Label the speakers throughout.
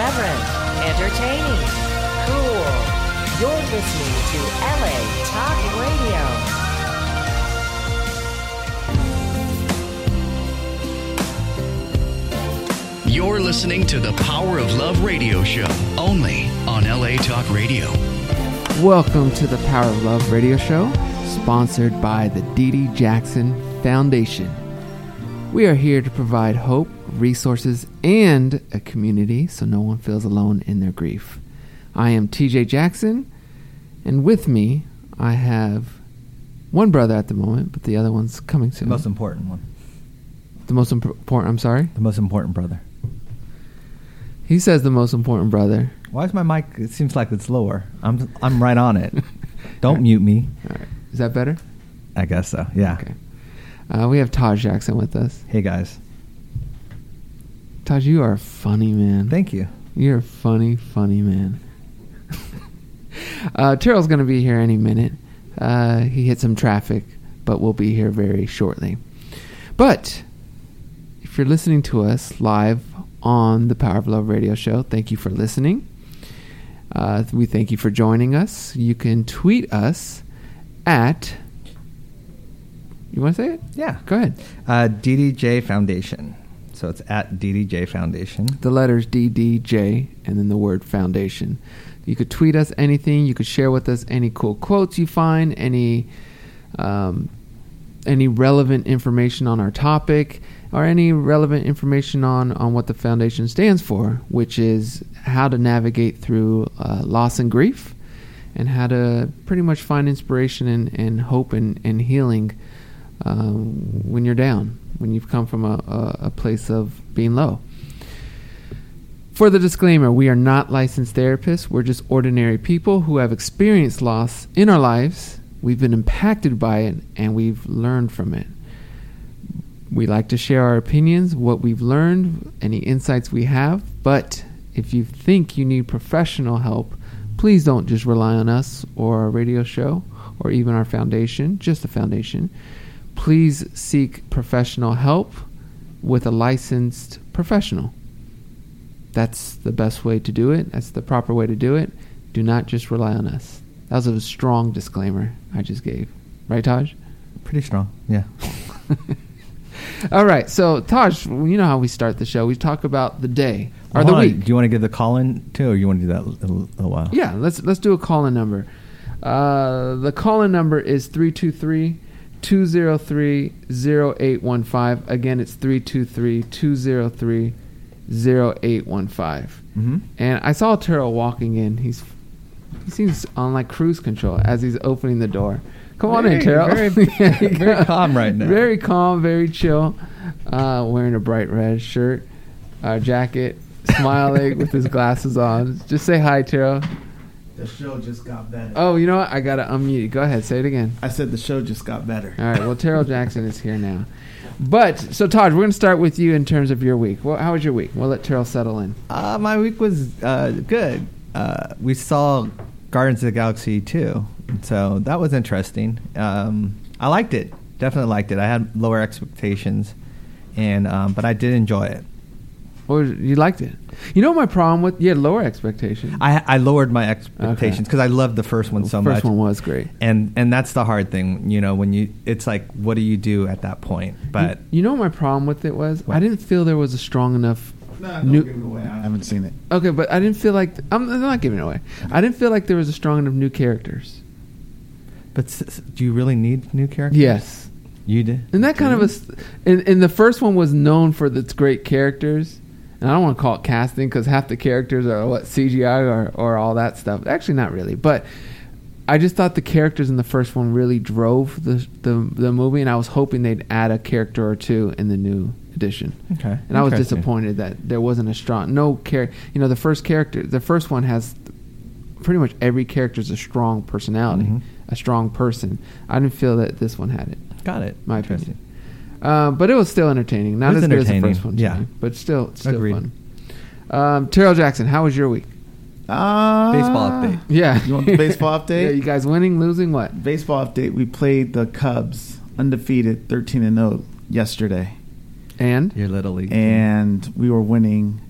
Speaker 1: irreverent, entertaining, cool. You're listening to LA Talk Radio.
Speaker 2: You're listening to the Power of Love radio show only on LA Talk Radio.
Speaker 3: Welcome to the Power of Love radio show, sponsored by the Dee Dee Jackson Foundation. We are here to provide hope, resources, and a community so no one feels alone in their grief. I am TJ Jackson, and with me, I have one brother at the moment, but the other one's coming soon.
Speaker 4: The most important one.
Speaker 3: the most imp- important, I'm sorry.
Speaker 4: The most important brother.
Speaker 3: He says the most important brother.
Speaker 4: Why is my mic? It seems like it's lower. I'm I'm right on it. Don't mute me.
Speaker 3: All right. Is that better?
Speaker 4: I guess so. Yeah.
Speaker 3: Okay. Uh, we have Taj Jackson with us.
Speaker 4: Hey guys.
Speaker 3: Taj, you are a funny man.
Speaker 4: Thank you.
Speaker 3: You're a funny, funny man. uh, Terrell's going to be here any minute. Uh, he hit some traffic, but we'll be here very shortly. But if you're listening to us live on the Power of Love radio show, thank you for listening. Uh, we thank you for joining us. You can tweet us at. You want to say it?
Speaker 4: Yeah.
Speaker 3: Go ahead.
Speaker 4: Uh, DDJ Foundation. So it's at DDJ Foundation.
Speaker 3: the letters DDJ and then the word foundation. You could tweet us anything. You could share with us any cool quotes you find, any um, any relevant information on our topic, or any relevant information on on what the foundation stands for, which is how to navigate through uh, loss and grief, and how to pretty much find inspiration and, and hope and, and healing um, when you're down, when you've come from a, a, a place of being low. For the disclaimer, we are not licensed therapists. We're just ordinary people who have experienced loss in our lives. We've been impacted by it and we've learned from it. We like to share our opinions, what we've learned, any insights we have, but if you think you need professional help, please don't just rely on us or our radio show or even our foundation, just the foundation. Please seek professional help with a licensed professional. That's the best way to do it. That's the proper way to do it. Do not just rely on us. That was a strong disclaimer I just gave. Right, Taj?
Speaker 4: Pretty strong. Yeah.
Speaker 3: All right. So, Taj, you know how we start the show. We talk about the day or the
Speaker 4: on.
Speaker 3: week.
Speaker 4: Do you want to give the call in too, or you want to do that a little, little while?
Speaker 3: Yeah, let's let's do a call in number. Uh, the call in number is 323 203 0815. Again, it's 323 203 0815.
Speaker 4: Mm-hmm.
Speaker 3: And I saw Terrell walking in. He's he seems on like cruise control as he's opening the door. Come on in,
Speaker 4: Very-
Speaker 3: Terrell.
Speaker 4: very- very calm right now.
Speaker 3: Very calm, very chill. Uh, wearing a bright red shirt, uh, jacket, smiling with his glasses on. Just say hi, Terrell.
Speaker 5: The show just got better.
Speaker 3: Oh, you know what? I gotta unmute. you. Go ahead, say it again.
Speaker 5: I said the show just got better.
Speaker 3: All right. Well, Terrell Jackson is here now. But so, Taj, we're gonna start with you in terms of your week. Well, how was your week? We'll let Terrell settle in.
Speaker 4: Uh, my week was uh, good. Uh, we saw Guardians of the Galaxy 2, so that was interesting. Um, I liked it. Definitely liked it. I had lower expectations, and um, but I did enjoy it.
Speaker 3: Or you liked it? You know my problem with you had lower expectations.
Speaker 4: I, I lowered my expectations because I loved the first one so much.
Speaker 3: first one was great.
Speaker 4: and and that's the hard thing, you know, when you it's like what do you do at that point? But
Speaker 3: you, you know what my problem with it was
Speaker 4: What?
Speaker 3: I didn't feel there was a strong enough.
Speaker 5: No, don't
Speaker 3: New-
Speaker 5: give it away. I haven't seen it.
Speaker 3: Okay, but I didn't feel like I'm, I'm not giving it away. I didn't feel like there was a strong enough new characters.
Speaker 4: but s- s- do you really need new characters?
Speaker 3: Yes,
Speaker 4: you did.
Speaker 3: and that kind of a And, and the first one was known for its great characters, and I don't want to call it casting because half the characters are what CGI or or all that stuff. Actually, not really, but I just thought the characters in the first one really drove the the the movie, and I was hoping they'd add a character or two in the new edition.
Speaker 4: Okay,
Speaker 3: And I was disappointed that there wasn't a strong no character. You know, the first character, the first one has pretty much every character is a strong personality,
Speaker 4: Mhm.
Speaker 3: a strong person. I didn't feel that this one had it.
Speaker 4: Got it.
Speaker 3: My opinion. Um, but it was still entertaining. Not
Speaker 4: It was
Speaker 3: as good as the
Speaker 4: entertaining,
Speaker 3: first one,
Speaker 4: yeah.
Speaker 3: me, but still, still
Speaker 4: Agreed.
Speaker 3: fun. Um, Terrell Jackson, how was your week?
Speaker 5: Uh,
Speaker 4: Baseball update.
Speaker 3: Yeah,
Speaker 5: You want the baseball update?
Speaker 3: yeah, you guys winning, losing, what?
Speaker 5: Baseball update. We played the Cubs, undefeated, 13 and 0 yesterday,
Speaker 3: And
Speaker 4: Your little league.
Speaker 5: and we were winning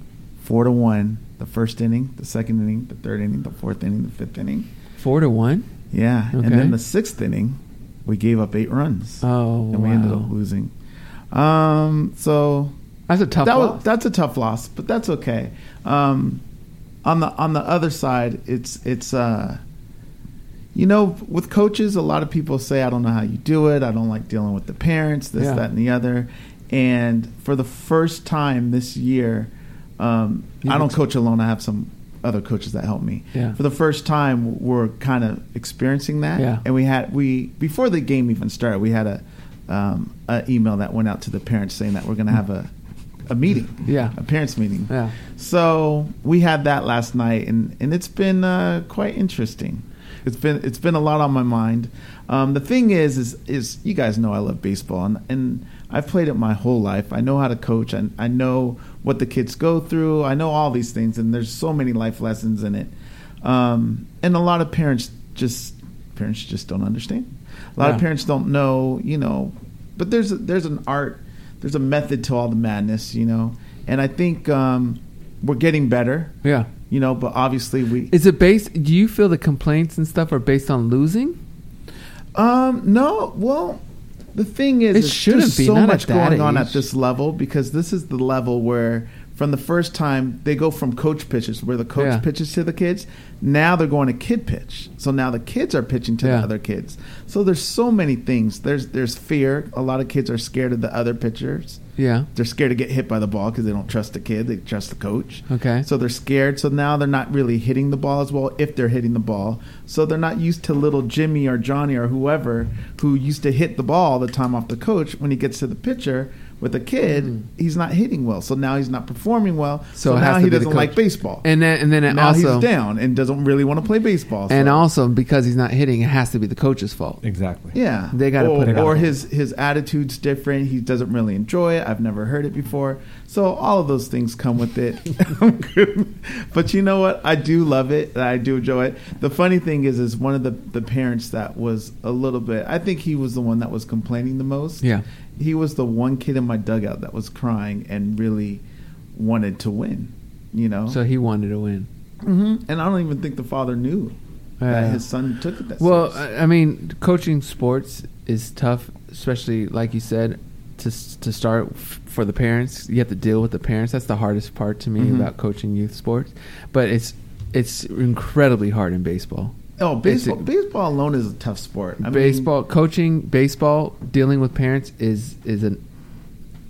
Speaker 5: four to one the first inning, the second inning, the third inning, the fourth inning, the fifth inning.
Speaker 3: Four to one.
Speaker 5: Yeah, and then the sixth inning, we gave up eight runs,
Speaker 3: Oh,
Speaker 5: and we ended up losing. Um, so
Speaker 3: That's a tough
Speaker 5: that
Speaker 3: loss.
Speaker 5: was, that's a tough loss, but that's okay. Um, on the on the other side, it's it's uh, you know, with coaches, a lot of people say, "I don't know how you do it. I don't like dealing with the parents, this,
Speaker 3: Yeah.
Speaker 5: that, and the other." And for the first time this year, um, I don't coach alone. I have some other coaches that help me.
Speaker 3: Yeah.
Speaker 5: For the first time, we're kind of experiencing that.
Speaker 3: Yeah.
Speaker 5: And we had we before the game even started, we had a um, a email that went out to the parents saying that we're going to have a a meeting.
Speaker 3: Yeah.
Speaker 5: A parents meeting.
Speaker 3: Yeah.
Speaker 5: So we had that last night, and, and it's been uh, quite interesting. It's been it's been a lot on my mind. Um, the thing is, is is you guys know I love baseball, and, and I've played it my whole life. I know how to coach, and I know what the kids go through. I know all these things, and there's so many life lessons in it. Um, and a lot of parents just parents just don't understand. A lot
Speaker 3: Yeah.
Speaker 5: of parents don't know, you know. But there's a, there's an art, there's a method to all the madness, you know. And I think um, we're getting better,
Speaker 3: yeah.
Speaker 5: you know. But obviously we
Speaker 3: Is it based? Do you feel the complaints and stuff are based on losing?
Speaker 5: Um, no. Well, the thing is,
Speaker 3: it shouldn't
Speaker 5: there's
Speaker 3: be,
Speaker 5: so much going on at this level because this is the level where, from the first time, they go from coach pitches, where the coach
Speaker 3: Yeah.
Speaker 5: pitches to the kids. Now they're going to kid pitch. So now the kids are pitching to
Speaker 3: Yeah.
Speaker 5: the other kids. So there's so many things. There's there's fear. A lot of kids are scared of the other pitchers.
Speaker 3: Yeah.
Speaker 5: They're scared to get hit by the ball because they don't trust the kid. They trust the coach.
Speaker 3: Okay.
Speaker 5: So they're scared. So now they're not really hitting the ball as well if they're hitting the ball. So they're not used to little Jimmy or Johnny or whoever who used to hit the ball all the time off the coach. When he gets to the pitcher with a kid, he's not hitting well. So now he's not performing well.
Speaker 3: Mm. So
Speaker 5: So, now he doesn't like baseball.
Speaker 3: And then and then it
Speaker 5: now
Speaker 3: also
Speaker 5: he's down and doesn't really want to play baseball.
Speaker 3: and also because he's not hitting, it has to be the coach's fault.
Speaker 4: Exactly.
Speaker 5: yeah,
Speaker 3: They gotta
Speaker 5: or,
Speaker 3: put it
Speaker 5: Or
Speaker 3: there.
Speaker 5: his his attitude's different. He doesn't really enjoy it. I've never heard it before. So all of those things come with it. but you know what? I do love it. and I do enjoy it. The funny thing is, is one of the the parents that was a little bit. I think he was the one that was complaining the most.
Speaker 3: Yeah.
Speaker 5: He was the one kid in my dugout that was crying and really wanted to win. You know.
Speaker 3: So he wanted to win.
Speaker 5: hmm And I don't even think the father knew that his son took it that
Speaker 3: Well,
Speaker 5: serious.
Speaker 3: I mean, coaching sports is tough, especially like you said, to to start f- for the parents. You have to deal with the parents. That's the hardest part to me
Speaker 5: Mhm.
Speaker 3: about coaching youth sports. But it's it's incredibly hard in baseball.
Speaker 5: Oh, baseball! Baseball alone is a tough sport. I mean,
Speaker 3: baseball coaching, baseball dealing with parents is is an.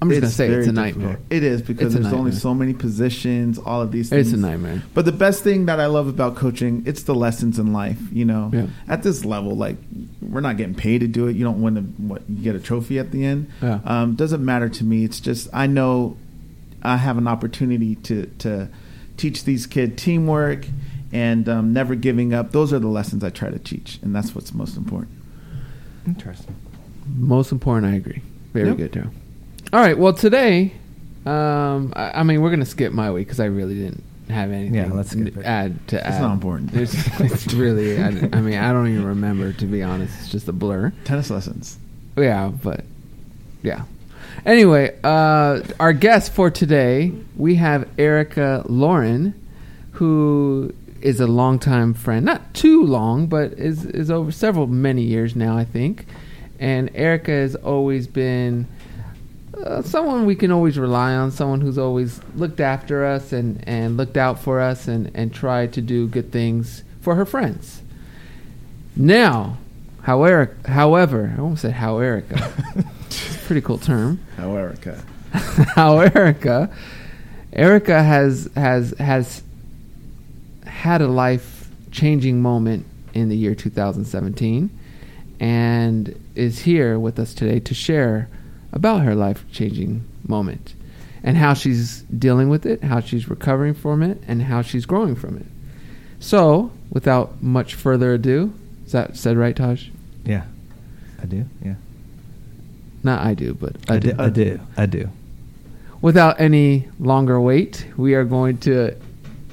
Speaker 3: I'm just gonna say it's a nightmare.
Speaker 5: difficult. It is because there's only so many positions, all of these things.
Speaker 3: It's a nightmare.
Speaker 5: But the best thing that I love about coaching, it's the lessons in life. You know,
Speaker 3: Yeah.
Speaker 5: at this level, like we're not getting paid to do it. You don't win a what you get a trophy at the end.
Speaker 3: Yeah.
Speaker 5: Um, doesn't matter to me. It's just I know I have an opportunity to to teach these kids teamwork and um, never giving up. Those are the lessons I try to teach, and that's what's most important.
Speaker 4: Interesting.
Speaker 3: Most important, I agree. Very
Speaker 5: Yep.
Speaker 3: good, Joe. All right. Well, today, um, I, I mean, we're gonna skip my week because I really didn't have anything.
Speaker 4: Yeah, let's skip
Speaker 3: n-
Speaker 4: it.
Speaker 3: add to add.
Speaker 5: It's not important.
Speaker 3: It's, it's really. I, I mean, I don't even remember to be honest. It's just a blur.
Speaker 5: Tennis lessons.
Speaker 3: Yeah, but yeah. Anyway, uh, our guest for today, we have Erica Lauren, who is a longtime friend, not too long, but is is over several many years now, I think. And Erica has always been uh, someone we can always rely on, someone who's always looked after us and, and looked out for us and, and tried to do good things for her friends. Now, however, however, I almost said how Erica. It's a pretty cool term.
Speaker 5: How Erica.
Speaker 3: how Erica, Erica has has has had a life changing moment in the year 2017, and is here with us today to share about her life changing moment and how she's dealing with it, how she's recovering from it, and how she's growing from it. So, without much further ado, is that said right, Taj?
Speaker 4: Yeah. I do. Yeah.
Speaker 3: Not I do, but
Speaker 4: I do. I do. I do.
Speaker 3: Without any longer wait, we are going to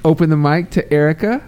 Speaker 3: open the mic to Erica.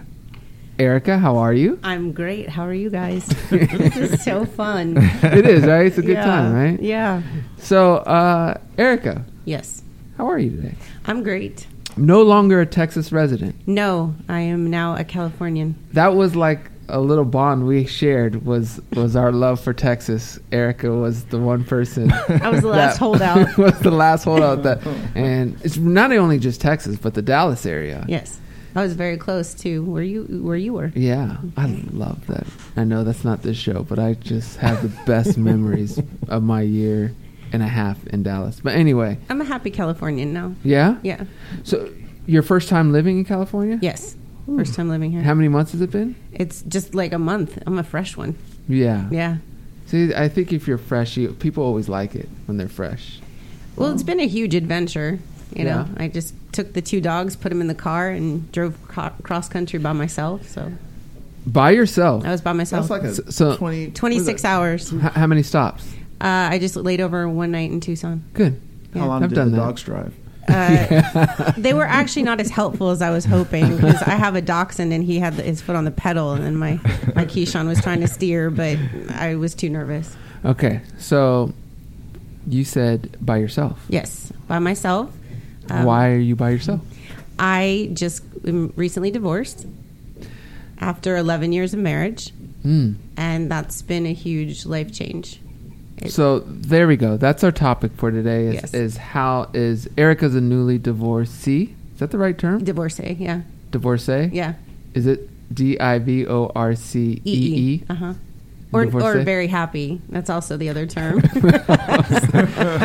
Speaker 3: Erica, how are you?
Speaker 6: I'm great. How are you guys? this is so fun.
Speaker 3: it is, right? It's a good
Speaker 6: Yeah.
Speaker 3: time, right?
Speaker 6: Yeah.
Speaker 3: So, uh, Erica,
Speaker 6: Yes.
Speaker 3: how are you today?
Speaker 6: I'm great.
Speaker 3: No longer a Texas resident.
Speaker 6: No, I am now a Californian.
Speaker 3: That was like a little bond we shared was was our love for Texas. Erica was the one person.
Speaker 6: I was the last holdout.
Speaker 3: was the last holdout that, and it's not only just Texas, but the Dallas area.
Speaker 6: Yes, I was very close to where you where you were.
Speaker 3: Yeah, I love that. I know that's not this show, but I just have the best memories of my year and a half in Dallas. But anyway,
Speaker 6: I'm a happy Californian now.
Speaker 3: yeah.
Speaker 6: Yeah.
Speaker 3: So, your first time living in California?
Speaker 6: Yes. First time living here.
Speaker 3: How many months has it been?
Speaker 6: It's just like a month. I'm a fresh one.
Speaker 3: Yeah.
Speaker 6: Yeah.
Speaker 3: See, I think if you're fresh, you, people always like it when they're fresh.
Speaker 6: Well, it's been a huge adventure. You know,
Speaker 3: Yeah.
Speaker 6: I just took the two dogs, put them in the car, and drove cro- cross country by myself. So
Speaker 3: By yourself.
Speaker 6: I was by myself.
Speaker 5: That's like a
Speaker 3: So- so-
Speaker 5: 20,
Speaker 6: 26 hours.
Speaker 3: H- how many stops?
Speaker 6: Uh, I just laid over one night in Tucson.
Speaker 3: Good.
Speaker 5: How long
Speaker 3: I've
Speaker 5: did
Speaker 3: done
Speaker 5: the
Speaker 3: that.
Speaker 5: dogs drive?
Speaker 6: Uh, they were actually not as helpful as I was hoping because I have a dachshund and he had the, his foot on the pedal, and then my my Keeshond was trying to steer, but I was too nervous.
Speaker 3: Okay, so you said by yourself.
Speaker 6: Yes, by myself. Um,
Speaker 3: Why are you by yourself?
Speaker 6: I just um, recently divorced after 11 years of marriage,
Speaker 3: Mm.
Speaker 6: and that's been a huge life change. It-
Speaker 3: So there we go. That's our topic for today. Is,
Speaker 6: Yes.
Speaker 3: is how is Erica's a newly divorcee? Is that the right term?
Speaker 6: Divorcee, yeah,
Speaker 3: Divorcee.
Speaker 6: yeah,
Speaker 3: Is it D I V O R C E E?
Speaker 6: uh huh. Or, or very happy. That's also the other term.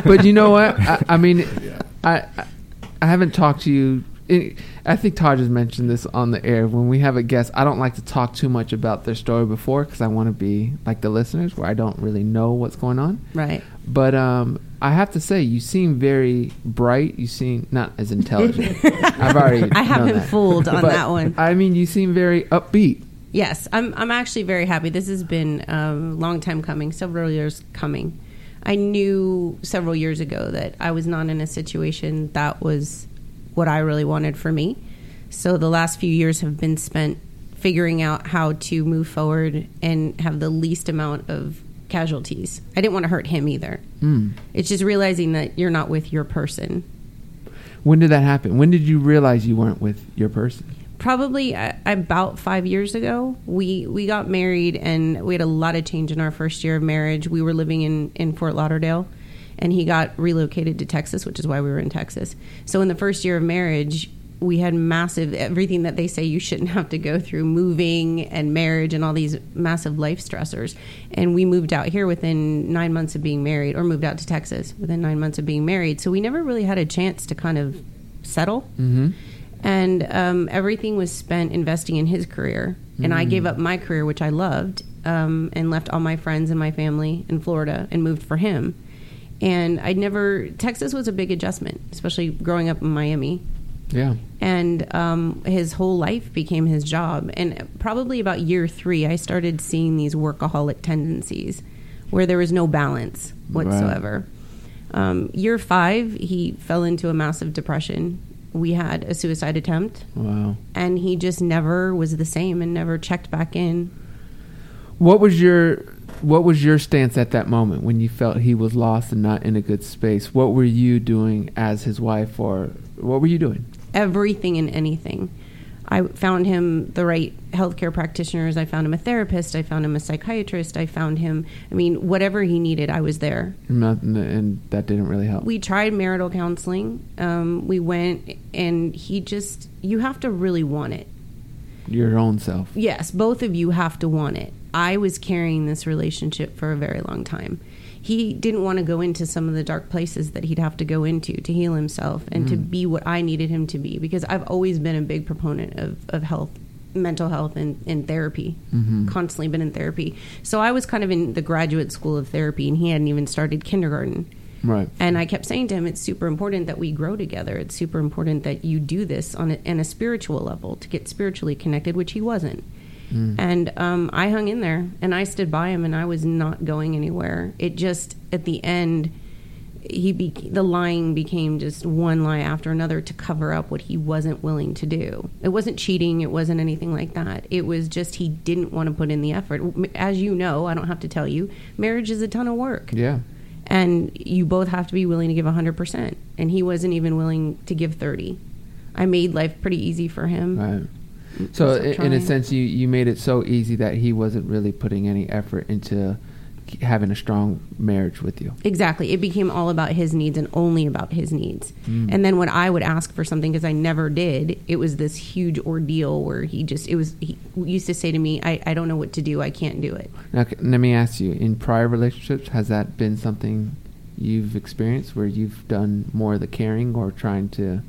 Speaker 3: but you know what? I, I mean, I, I I haven't talked to you. I- I think Taj has mentioned this on the air. When we have a guest, I don't like to talk too much about their story before because I want to be like the listeners, where I don't really know what's going on.
Speaker 6: right.
Speaker 3: But um, I have to say, you seem very bright. You seem not as intelligent. I've already.
Speaker 6: I have
Speaker 3: known
Speaker 6: been
Speaker 3: that.
Speaker 6: fooled on
Speaker 3: But,
Speaker 6: that one.
Speaker 3: I mean, you seem very upbeat.
Speaker 6: Yes, I'm. I'm actually very happy. This has been a long time coming, several years coming. I knew several years ago that I was not in a situation that was what I really wanted for me. So the last few years have been spent figuring out how to move forward and have the least amount of casualties. I didn't want to hurt him either.
Speaker 3: Mm.
Speaker 6: It's just realizing that you're not with your person.
Speaker 3: When did that happen? When did you realize you weren't with your person?
Speaker 6: Probably uh, about five years ago we we got married and we had a lot of change in our first year of marriage. We were living in in fort lauderdale and he got relocated to texas which is why we were in texas. So in the first year of marriage we had massive everything that they say you shouldn't have to go through moving and marriage and all these massive life stressors. And we moved out here within nine months of being married or moved out to texas within nine months of being married. So we never really had a chance to kind of settle.
Speaker 3: Mm-hmm.
Speaker 6: And um, everything was spent investing in his career. And I
Speaker 3: Mm.
Speaker 6: gave up my career, which I loved, um, and left all my friends and my family in Florida and moved for him. And I'd never Texas was a big adjustment, especially growing up in Miami.
Speaker 3: Yeah.
Speaker 6: And um, his whole life became his job. And probably about year three, I started seeing these workaholic tendencies where there was no balance
Speaker 3: Right.
Speaker 6: whatsoever. Um, year five, he fell into a massive depression. We had a suicide attempt
Speaker 3: Wow.
Speaker 6: and he just never was the same and never checked back in.
Speaker 3: What was your what was your stance at that moment when you felt he was lost and not in a good space? What were you doing as his wife or what were you doing?
Speaker 6: Everything and anything. I found him the right healthcare practitioners. I found him a therapist. I found him a psychiatrist. I found him, I mean, whatever he needed, I was there.
Speaker 3: Not, and that didn't really help.
Speaker 6: We tried marital counseling. Um, we went, and he just, you have to really want it.
Speaker 3: Your own self.
Speaker 6: Yes, both of you have to want it. I was carrying this relationship for a very long time. He didn't want to go into some of the dark places that he'd have to go into to heal himself and to mm. be what I needed him to be because I've always been a big proponent of, of health, mental health, and, and therapy. Mm-hmm. Constantly been in therapy. So I was kind of in the graduate school of therapy and he hadn't even started kindergarten.
Speaker 3: Right.
Speaker 6: And I kept saying to him, it's super important that we grow together. It's super important that you do this on a, on a spiritual level to get spiritually connected, which he wasn't. And um, I hung in there and I stood by him and I was not going anywhere. It just, at the end, he be- the lying became just one lie after another to cover up what he wasn't willing to do. It wasn't cheating, it wasn't anything like that. It was just he didn't want to put in the effort. As you know, I don't have to tell you, marriage is a ton of work
Speaker 3: Yeah.
Speaker 6: and you both have to be willing to give 100% and he wasn't even willing to give 30 I made life pretty easy for him.
Speaker 3: Right. So,
Speaker 6: Keep
Speaker 3: in a sense, you you made it so easy that he wasn't really putting any effort into having a strong marriage with you.
Speaker 6: Exactly. It became all about his needs and only about his needs.
Speaker 3: Mm.
Speaker 6: And then when I would ask for something because I never did, it was this huge ordeal where he just it was he used to say to me, I, I don't know what to do, I can't do it.
Speaker 3: Now, let me ask you: in prior relationships, has that been something you've experienced where you've done more of the caring or trying to?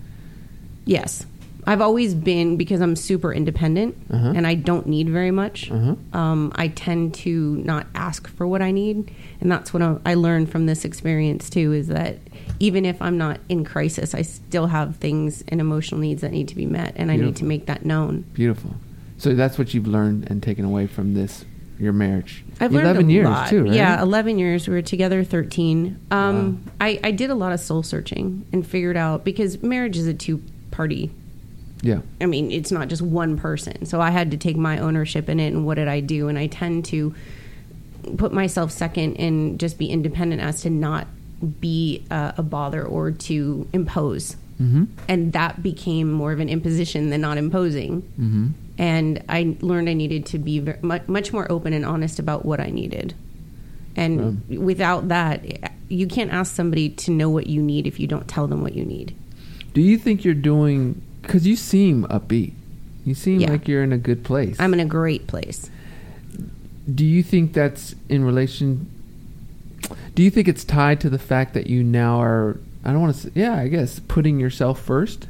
Speaker 6: Yes. I've always been because I'm super independent
Speaker 3: Uh-huh.
Speaker 6: and I don't need very much.
Speaker 3: Uh-huh.
Speaker 6: Um, I tend to not ask for what I need, and that's what I- I learned from this experience too. Is that even if I'm not in crisis, I still have things and emotional needs that need to be met, and I need to make that known.
Speaker 3: Beautiful. So that's what you've learned and taken away from this your marriage.
Speaker 6: I've learned
Speaker 3: Eleven
Speaker 6: a
Speaker 3: years
Speaker 6: lot.
Speaker 3: too, right?
Speaker 6: Yeah, eleven years. We were together thirteen. Um, I, I did a lot of soul searching and figured out because marriage is a two party
Speaker 3: Yeah.
Speaker 6: I mean, it's not just one person. So I had to take my ownership in it and what did I do? And I tend to put myself second and just be independent as to not be uh, a bother or to impose.
Speaker 3: Mm-hmm.
Speaker 6: And that became more of an imposition than not imposing.
Speaker 3: Mm-hmm.
Speaker 6: And I learned I needed to be very, much, much more open and honest about what I needed. And without that, you can't ask somebody to know what you need if you don't tell them what you need.
Speaker 3: Do you think you're doing? Because you seem upbeat. You seem
Speaker 6: Yeah.
Speaker 3: like you're in a good place.
Speaker 6: I'm in a great place.
Speaker 3: do you think that's in relation? Do you think it's tied to the fact that you now are? I don't want to say. Yeah, I guess putting yourself first.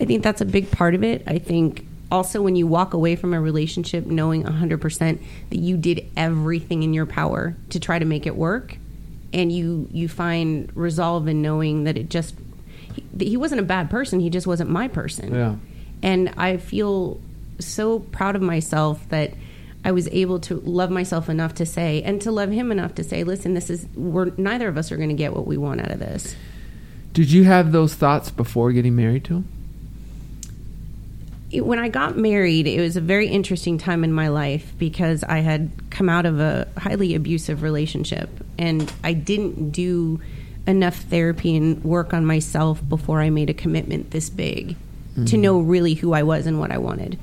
Speaker 6: I think that's a big part of it. I think also when you walk away from a relationship knowing 100% that you did everything in your power to try to make it work and you you find resolve in knowing that it just he, wasn't a bad person, he just wasn't my person.
Speaker 3: Yeah.
Speaker 6: And I feel so proud of myself that I was able to love myself enough to say and to love him enough to say, "Listen, this is we're neither of us are going to get what we want out of this."
Speaker 3: Did you have those thoughts before getting married to him?
Speaker 6: it- when I got married, it was a very interesting time in my life because I had come out of a highly abusive relationship and I didn't do enough therapy and work on myself before I made a commitment this big to mm-hmm. know really who I was and what I wanted.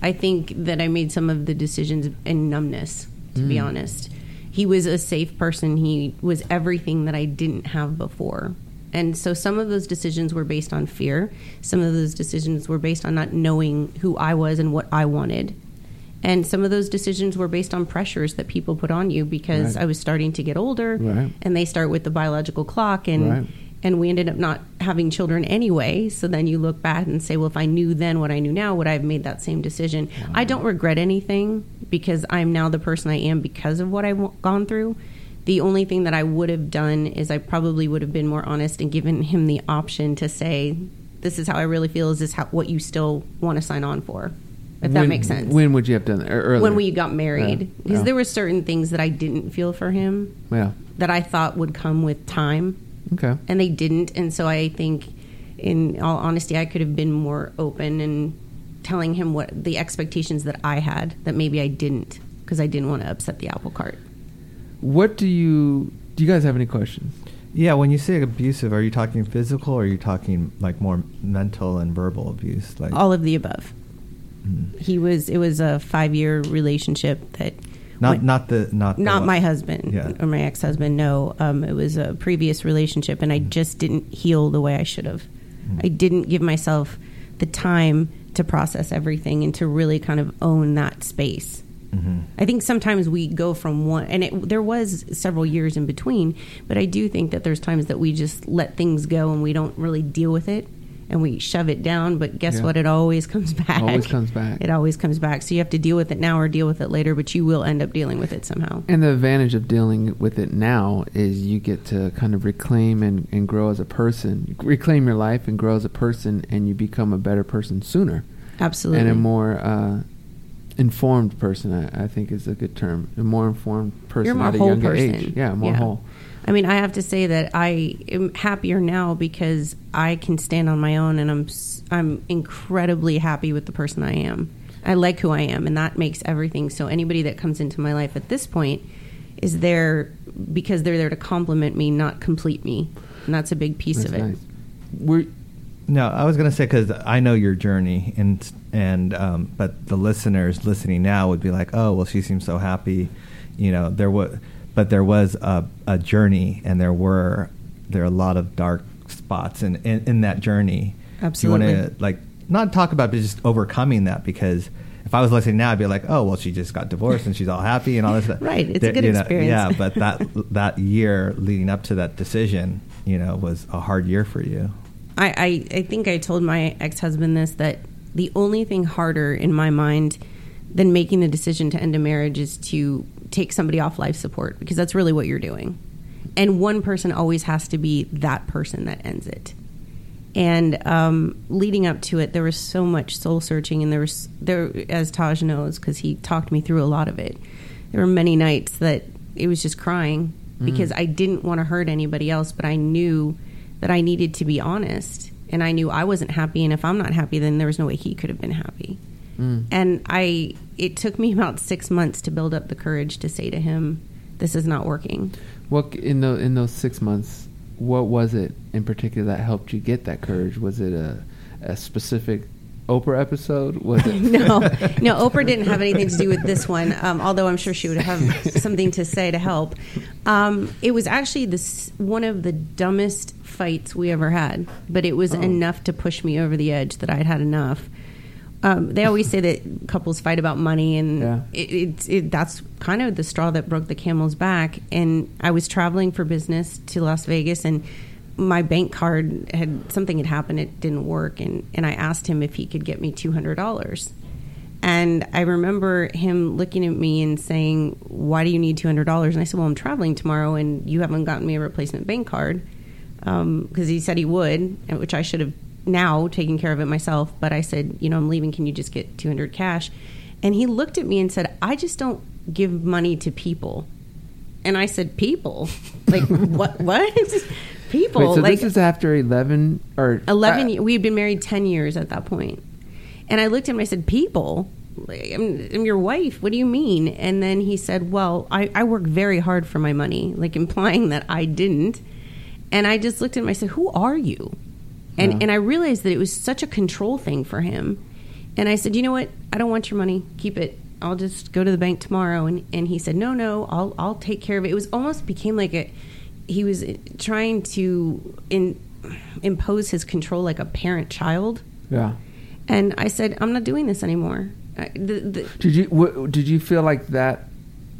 Speaker 6: I think that I made some of the decisions in numbness, to be mm. honest. He was a safe person. He was everything that I didn't have before. And so some of those decisions were based on fear. Some of those decisions were based on not knowing who I was and what I wanted. And some of those decisions were based on pressures that people put on you because
Speaker 3: Right.
Speaker 6: I was starting to get older
Speaker 3: Right.
Speaker 6: and they start with the biological clock and
Speaker 3: Right.
Speaker 6: and we ended up not having children anyway. So then you look back and say, well, if I knew then what I knew now, would I have made that same decision? I don't regret anything because I'm now the person I am because of what I've gone through. The only thing that I would have done is I probably would have been more honest and given him the option to say, "This is how I really feel. Is this how, what you still want to sign on for?" If that makes sense.
Speaker 3: When would you have done that? Er, earlier?
Speaker 6: when we got married, because
Speaker 3: Yeah.
Speaker 6: there were certain things that I didn't feel for him
Speaker 3: Yeah.
Speaker 6: that I thought would come with time
Speaker 3: Okay.
Speaker 6: and they didn't and so i think in all honesty i could have been more open and telling him what the expectations that i had that maybe i didn't because i didn't want to upset the apple cart
Speaker 3: What do you? Do you guys have any questions?
Speaker 4: Yeah, when you say abusive, are you talking physical or are you talking like more mental and verbal abuse? Like
Speaker 6: all of the above. He was it was a five year relationship that
Speaker 4: not
Speaker 6: went-
Speaker 4: not the not the
Speaker 6: not
Speaker 4: one-
Speaker 6: my husband
Speaker 4: Yeah.
Speaker 6: or my ex-husband no. Um, it was a previous relationship and i just didn't heal the way i should have. I didn't give myself the time to process everything and to really kind of own that space.
Speaker 4: Mhm.
Speaker 6: i think sometimes we go from one and it, there was several years in between but i do think that there's times that we just let things go and we don't really deal with it and we shove it down but guess
Speaker 3: Yeah.
Speaker 6: what it always comes back
Speaker 3: Always comes back.
Speaker 6: it always comes back so you have to deal with it now or deal with it later but you will end up dealing with it somehow
Speaker 3: And the advantage of dealing with it now is you get to kind of reclaim and, and grow as a person, reclaim your life and grow as a person, and you become a better person sooner
Speaker 6: absolutely
Speaker 3: and a more uh, informed person. I, I think is a good term. A more informed person
Speaker 6: You're more
Speaker 3: at a younger
Speaker 6: person.
Speaker 3: age. Yeah, more whole.
Speaker 6: I mean, I have to say that I am happier now because I can stand on my own, and I'm I'm incredibly happy with the person I am. I like who I am, and that makes everything. So anybody that comes into my life at this point is there because they're there to compliment me, not complete me, and that's a big piece
Speaker 3: That's
Speaker 6: of it.
Speaker 3: nice. Were
Speaker 4: No, I was going to say because I know your journey, and and um, but the listeners listening now would be like, oh, well, she seems so happy, you know. There was, but there was a, a journey, and there were there are a lot of dark spots in in, in that journey.
Speaker 6: Absolutely.
Speaker 4: You want to like not talk about, but just overcoming that because. If I was listening now, I'd be like, "Oh, well, she just got divorced and she's all happy and all this." stuff.
Speaker 6: Right, it's a good
Speaker 4: you know,
Speaker 6: experience.
Speaker 4: Yeah, but that that year leading up to that decision, you know, was a hard year for you.
Speaker 6: I, I, I think I told my ex husband this that the only thing harder in my mind than making the decision to end a marriage is to take somebody off life support because that's really what you're doing. And one person always has to be that person that ends it. And um, leading up to it, there was so much soul searching, and there was there, as Taj knows, because he talked me through a lot of it. There were many nights that it was just crying because I didn't want to hurt anybody else, but I knew that I needed to be honest, and I knew I wasn't happy, and if I'm not happy, then there was no way he could have been happy. And I, it took me about six months to build up the courage to say to him, "This is not working."
Speaker 3: What in the in those six months? What was it in particular that helped you get that courage? Was it a a specific Oprah episode? Was it
Speaker 6: no, no, Oprah didn't have anything to do with this one. Um, although I'm sure she would have something to say to help. Um, it was actually this one of the dumbest fights we ever had, but it was enough to push me over the edge that I'd had enough. Um, they always say that couples fight about money, and
Speaker 3: Yeah.
Speaker 6: it, it, it, that's kind of the straw that broke the camel's back. And I was traveling for business to Las Vegas, and my bank card had something had happened; it didn't work, and and I asked him if he could get me two hundred dollars. And I remember him looking at me and saying, "Why do you need two hundred dollars?" And I said, "Well, I'm traveling tomorrow, and you haven't gotten me a replacement bank card." because he said he would, which I should have now taking care of it myself. But I said, you know, I'm leaving. Can you just get 200 cash? And he looked at me and said, I just don't give money to people. And I said, people? Like what? What? people?
Speaker 3: Wait, so
Speaker 6: like
Speaker 3: this is after eleven or
Speaker 6: 11
Speaker 3: uh,
Speaker 6: we had been married 10 years at that point. point and i looked at him and i said people Like, I'm, I'm your wife what do you mean and then he said well I, I work very hard for my money like implying that i didn't and i just looked at him i said who are you and,
Speaker 3: Yeah.
Speaker 6: and i realized that it was such a control thing for him and i said you know what i don't want your money keep it i'll just go to the bank tomorrow and, and he said no no i'll, I'll take care of it it was almost became like a he was trying to in, impose his control like a parent child
Speaker 3: yeah.
Speaker 6: and i said i'm not doing this anymore I, the, the,
Speaker 3: Did you did you feel like that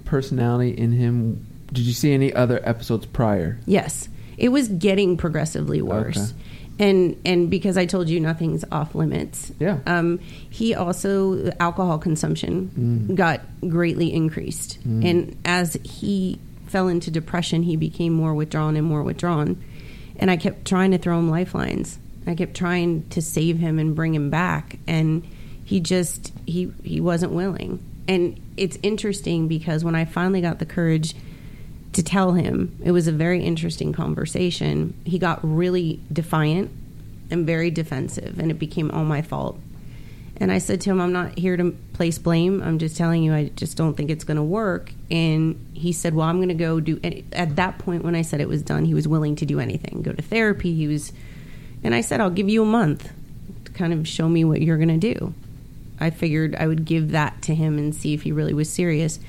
Speaker 3: personality in him? Did you see any other episodes prior?
Speaker 6: yes it was getting progressively worse
Speaker 3: Okay.
Speaker 6: And and because i told you nothing's off limits.
Speaker 3: Yeah.
Speaker 6: um, he also alcohol consumption
Speaker 3: Mm.
Speaker 6: got greatly increased. And as he fell into depression he became more withdrawn and more withdrawn. And i kept trying to throw him lifelines. I kept trying to save him and bring him back. And he just he he wasn't willing. And it's interesting because when i finally got the courage to tell him it was a very interesting conversation he got really defiant and very defensive and it became all my fault and I said to him, I'm not here to place blame. I'm just telling you, I just don't think it's going to work. And he said, Well, I'm going to go do. And at that point, when I said it was done, he was willing to do anything, go to therapy. He was, and I said, I'll give you a month to kind of show me what you're going to do. I figured I would give that to him and see if he really was serious.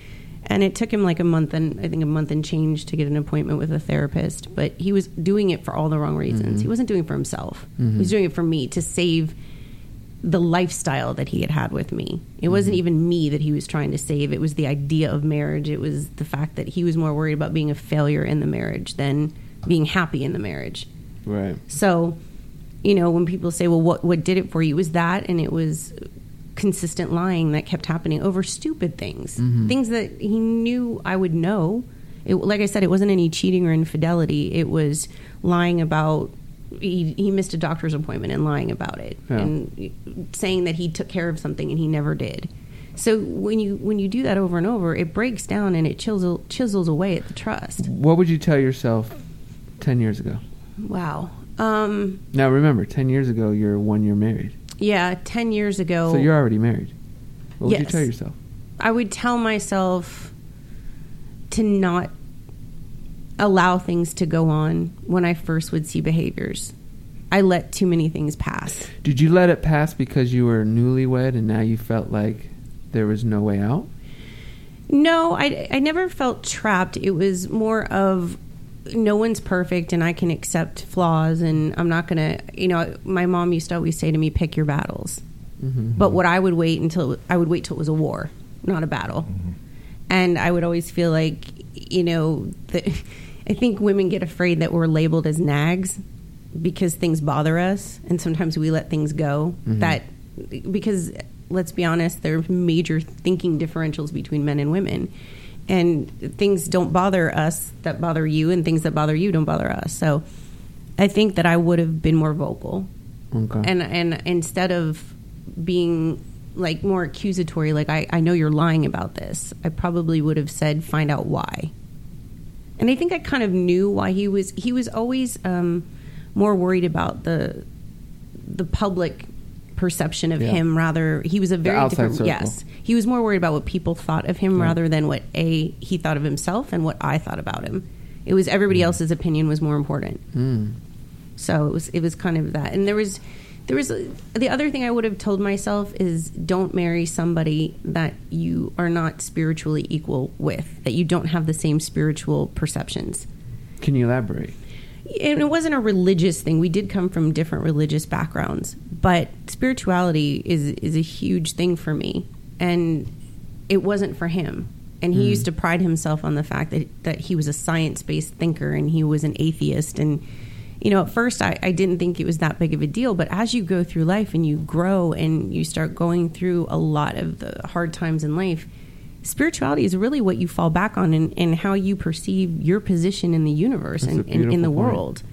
Speaker 6: And it took him like a month and I think a month and change to get an appointment with a therapist. But he was doing it for all the wrong reasons. Mm-hmm. He wasn't doing it for himself. Mm-hmm. He was doing it for me to save the lifestyle that he had had with me. It wasn't mm-hmm. even me that he was trying to save. It was the idea of marriage. It was the fact that he was more worried about being a failure in the marriage than being happy in the marriage.
Speaker 3: Right.
Speaker 6: So, you know, when people say, "Well, what what did it for you?" It was that, and it was consistent lying that kept happening over stupid things, things that he knew I would know. It, like I said, it wasn't any cheating or infidelity. It was lying about. He, he missed a doctor's appointment and lying about it,
Speaker 3: Yeah.
Speaker 6: and saying that he took care of something and he never did. So when you when you do that over and over, it breaks down and it chisel, chisels away at the trust.
Speaker 3: What would you tell yourself ten years ago?
Speaker 6: Wow. Um,
Speaker 3: Now remember, ten years ago you're one year married,
Speaker 6: yeah, ten years ago.
Speaker 3: so you're already married. What would you tell yourself?
Speaker 6: I would tell myself to not allow things to go on when I first would see behaviors. I let too many things pass.
Speaker 3: Did you let it pass because you were newlywed and now you felt like there was no way out?
Speaker 6: No, I, I never felt trapped. It was more of no one's perfect and I can accept flaws and I'm not going to, you know, my mom used to always say to me, pick your battles.
Speaker 3: Mm-hmm.
Speaker 6: But what I would wait until I would wait till it was a war, not a battle. And I would always feel like, you know, the, I think women get afraid that we're labeled as nags because things bother us and sometimes we let things go that because let's be honest there are major thinking differentials between men and women and things don't bother us that bother you and things that bother you don't bother us. So i think that i would have been more vocal.
Speaker 3: Okay.
Speaker 6: and and instead of being like more accusatory like I, I know you're lying about this i probably would have said find out why. And i think i kind of knew why he was he was always um, more worried about the the public perception of
Speaker 3: Yeah.
Speaker 6: him rather he was a very different
Speaker 3: circle.
Speaker 6: yes he was more worried about what people thought of him
Speaker 3: Yeah.
Speaker 6: rather than what a he thought of himself and what i thought about him it was everybody
Speaker 3: Mm.
Speaker 6: else's opinion was more important
Speaker 3: Mm.
Speaker 6: so it was it was kind of that, and there was there was a, the other thing I would have told myself is don't marry somebody that you are not spiritually equal with, that you don't have the same spiritual perceptions.
Speaker 3: Can you elaborate?
Speaker 6: And it wasn't a religious thing. We did come from different religious backgrounds, but spirituality is is a huge thing for me, and it wasn't for him. And he hmm. used to pride himself on the fact that that he was a science based thinker and he was an atheist. And you know, at first I, I didn't think it was that big of a deal, but as you go through life and you grow and you start going through a lot of the hard times in life, spirituality is really what you fall back on and, and how you perceive your position in the universe
Speaker 3: That's
Speaker 6: and, and in the
Speaker 3: point.
Speaker 6: world.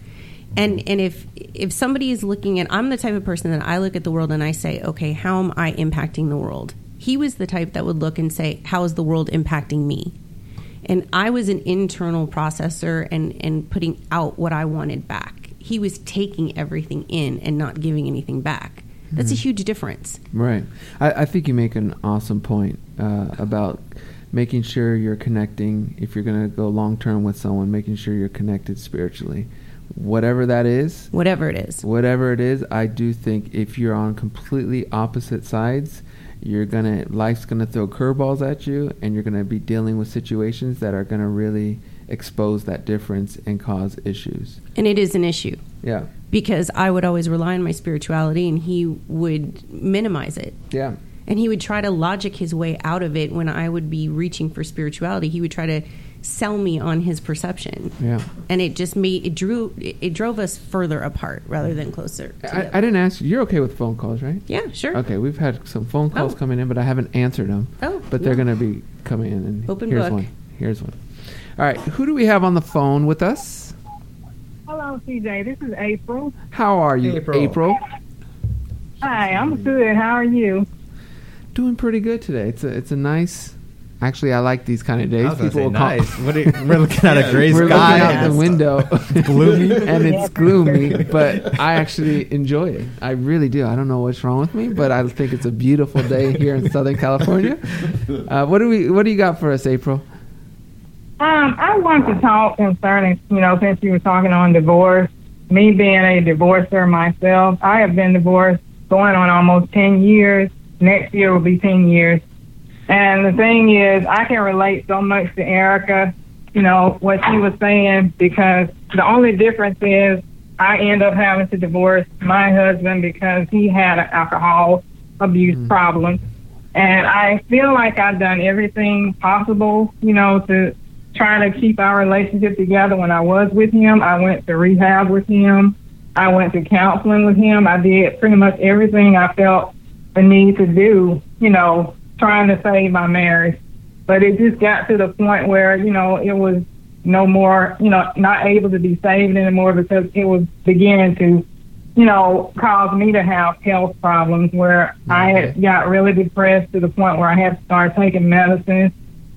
Speaker 6: And and if if somebody is looking at I'm the type of person that I look at the world and I say, okay, how am I impacting the world? He was the type that would look and say, how is the world impacting me? And I was an internal processor and and putting out what I wanted back. He was taking everything in and not giving anything back. That's a huge difference.
Speaker 3: Right. I, I think you make an awesome point uh, about making sure you're connecting. If you're going to go long term with someone, making sure you're connected spiritually, whatever that is.
Speaker 6: Whatever it is.
Speaker 3: Whatever it is, I do think if you're on completely opposite sides, you're gonna life's gonna throw curveballs at you, and you're gonna be dealing with situations that are gonna really expose that difference and cause issues.
Speaker 6: And it is an issue.
Speaker 3: Yeah.
Speaker 6: Because I would always rely on my spirituality and he would minimize it.
Speaker 3: Yeah.
Speaker 6: and he would try to logic his way out of it when I would be reaching for spirituality. He would try to sell me on his perception,
Speaker 3: Yeah.
Speaker 6: and it just made it drew it, it drove us further apart rather than closer.
Speaker 3: I. I didn't ask you. You're okay with phone calls, right?
Speaker 6: yeah, sure.
Speaker 3: Okay, we've had some phone calls
Speaker 6: Oh.
Speaker 3: coming in, but I haven't answered them.
Speaker 6: Oh,
Speaker 3: but they're
Speaker 6: no.
Speaker 3: going to be coming in. And
Speaker 6: Open
Speaker 3: here's
Speaker 6: book.
Speaker 3: one. Here's one. All right, who do we have on the phone with us?
Speaker 7: Hello, TJ. This is April.
Speaker 3: How are you,
Speaker 4: April.
Speaker 3: April?
Speaker 7: Hi, I'm good. How are you?
Speaker 3: Doing pretty good today. It's a it's a nice. Actually, I like these kind of days.
Speaker 4: I was gonna say
Speaker 3: will call-
Speaker 4: nice. What are you- we're looking at a gray
Speaker 3: We're
Speaker 4: sky.
Speaker 3: looking out the window,
Speaker 4: gloomy.
Speaker 3: and it's gloomy. But I actually enjoy it. I really do. I don't know what's wrong with me, but I think it's a beautiful day here in Southern California. Uh, what do we? What do you got for us, April?
Speaker 7: Um, I want to talk concerning, you know, since you were talking on divorce, me being a divorcer myself, I have been divorced going on almost 10 years. Next year will be 10 years. And the thing is, I can relate so much to Erica, you know, what she was saying, because the only difference is I end up having to divorce my husband because he had an alcohol abuse mm. problem. And I feel like I've done everything possible, you know, to try to keep our relationship together. When I was with him, I went to rehab with him. I went to counseling with him. I did pretty much everything I felt the need to do, you know, trying to save my marriage. But it just got to the point where, you know, it was no more, you know, not able to be saved anymore because it was beginning to, you know, cause me to have health problems where I had mm-hmm. got really depressed to the point where I had to start taking medicine.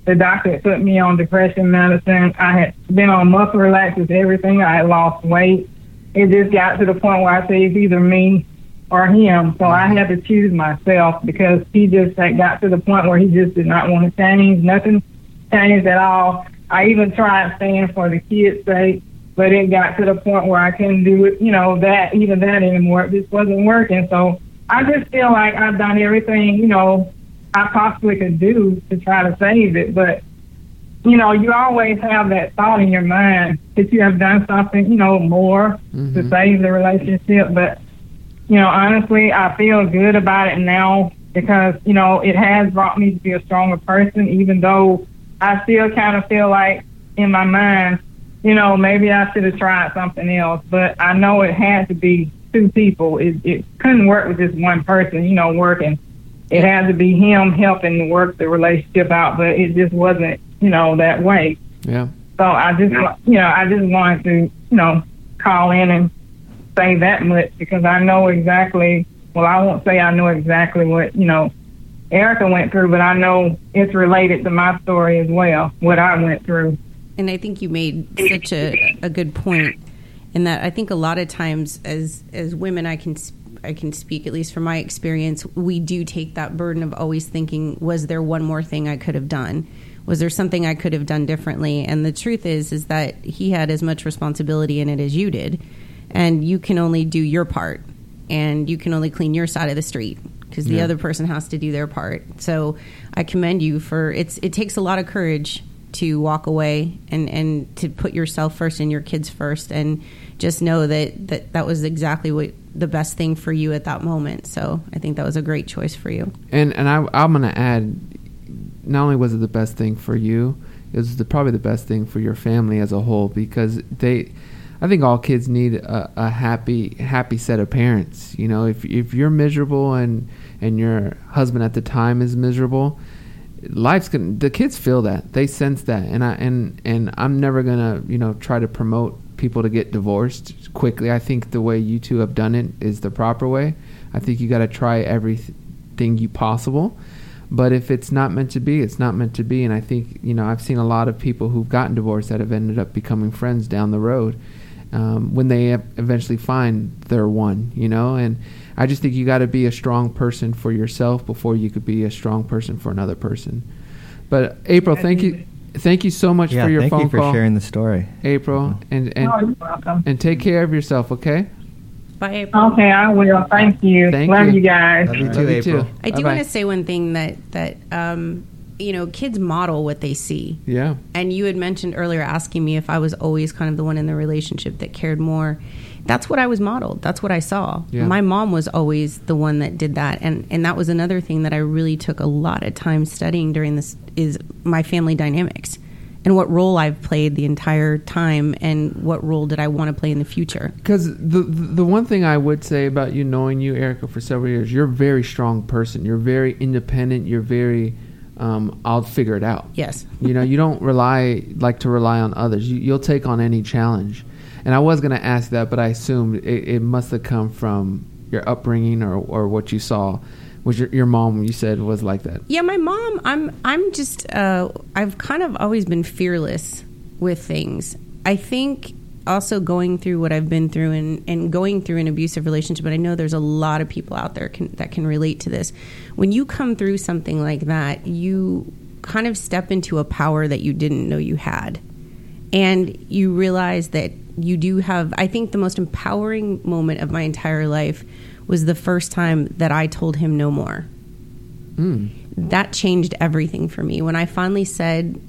Speaker 7: The doctor had put me on depression medicine. I had been on muscle relaxers, everything. I had lost weight. It just got to the point where I said it's either me or him. So I had to choose myself because he just had got to the point where he just did not want to change. Nothing changed at all. I even tried staying for the kids' sake, but it got to the point where I couldn't do it, you know, that even that anymore. It just wasn't working. So I just feel like I've done everything, you know, I possibly could do to try to save it. But, you know, you always have that thought in your mind that you have done something, you know, more to mm-hmm. save the relationship. But, you know, honestly, I feel good about it now because, you know, it has brought me to be a stronger person, even though I still kind of feel like in my mind, you know, maybe I should have tried something else. But I know it had to be two people. It, it couldn't work with just one person, you know, working. It had to be him helping to work the relationship out, but it just wasn't, you know, that way.
Speaker 3: Yeah.
Speaker 7: So I just, you know, I just wanted to, you know, call in and say that much because I know exactly. Well, I won't say I know exactly what you know Erica went through, but I know it's related to my story as well, what I went through.
Speaker 6: And I think you made such a, a good point in that I think a lot of times as as women I can I can speak at least from my experience we do take that burden of always thinking was there one more thing I could have done was there something I could have done differently and the truth is is that he had as much responsibility in it as you did and you can only do your part and you can only clean your side of the street because the
Speaker 3: Yeah.
Speaker 6: other person has to do their part so I commend you for it's it takes a lot of courage to walk away and, and to put yourself first and your kids first and just know that, that that was exactly what the best thing for you at that moment. So I think that was a great choice for you.
Speaker 3: And and I, I'm gonna add, not only was it the best thing for you, it was the, probably the best thing for your family as a whole because they, I think all kids need a, a happy happy set of parents. You know, if if you're miserable and and your husband at the time is miserable, life's gonna the kids feel that. They sense that. And i and and i'm never gonna you know try to promote people to get divorced quickly. I think the way you two have done it is the proper way. I think you got to try everything you possible. But if it's not meant to be it's not meant to be. And i think you know i've seen a lot of people who've gotten divorced that have ended up becoming friends down the road um, when they eventually find their one you know and I just think you got to be a strong person for yourself before you could be a strong person for another person. But April, thank you, thank you so much
Speaker 4: yeah,
Speaker 3: for your
Speaker 4: thank
Speaker 3: phone
Speaker 4: you for
Speaker 3: call,
Speaker 4: sharing the story.
Speaker 3: April, and and
Speaker 7: oh, you're welcome.
Speaker 3: and take care of yourself, okay?
Speaker 6: Bye, April.
Speaker 7: Okay, I will. Thank you.
Speaker 3: Thank
Speaker 7: Love
Speaker 3: you.
Speaker 7: you, guys.
Speaker 4: Love you
Speaker 3: Love
Speaker 4: too,
Speaker 3: you
Speaker 4: April.
Speaker 3: too.
Speaker 6: I do
Speaker 3: Bye-bye.
Speaker 6: want to say one thing that that um, you know kids model what they see.
Speaker 3: Yeah,
Speaker 6: And you had mentioned earlier asking me if I was always kind of the one in the relationship that cared more. That's what I was modeled. That's what I saw.
Speaker 3: Yeah.
Speaker 6: My mom was always the one that did that. And and that was another thing that I really took a lot of time studying during this is my family dynamics and what role I've played the entire time and what role did I want to play in the future.
Speaker 3: because the the one thing I would say about you knowing you, Erica, for several years, you're a very strong person. You're very independent. You're very, um, I'll figure it out.
Speaker 6: Yes.
Speaker 3: you know you don't rely like to rely on others you, you'll take on any challenge and i was going to ask that but i assumed it, it must have come from your upbringing or, or what you saw was your, your mom you said was like that
Speaker 6: Yeah, my mom. I'm. I'm just. Uh, I've kind of always been fearless with things. I think also going through what I've been through and, and going through an abusive relationship, but I know there's a lot of people out there can, that can relate to this. When you come through something like that, you kind of step into a power that you didn't know you had, and you realize that you do have. I think the most empowering moment of my entire life was the first time that I told him no more
Speaker 3: mm.
Speaker 6: that changed everything for me. When I finally said,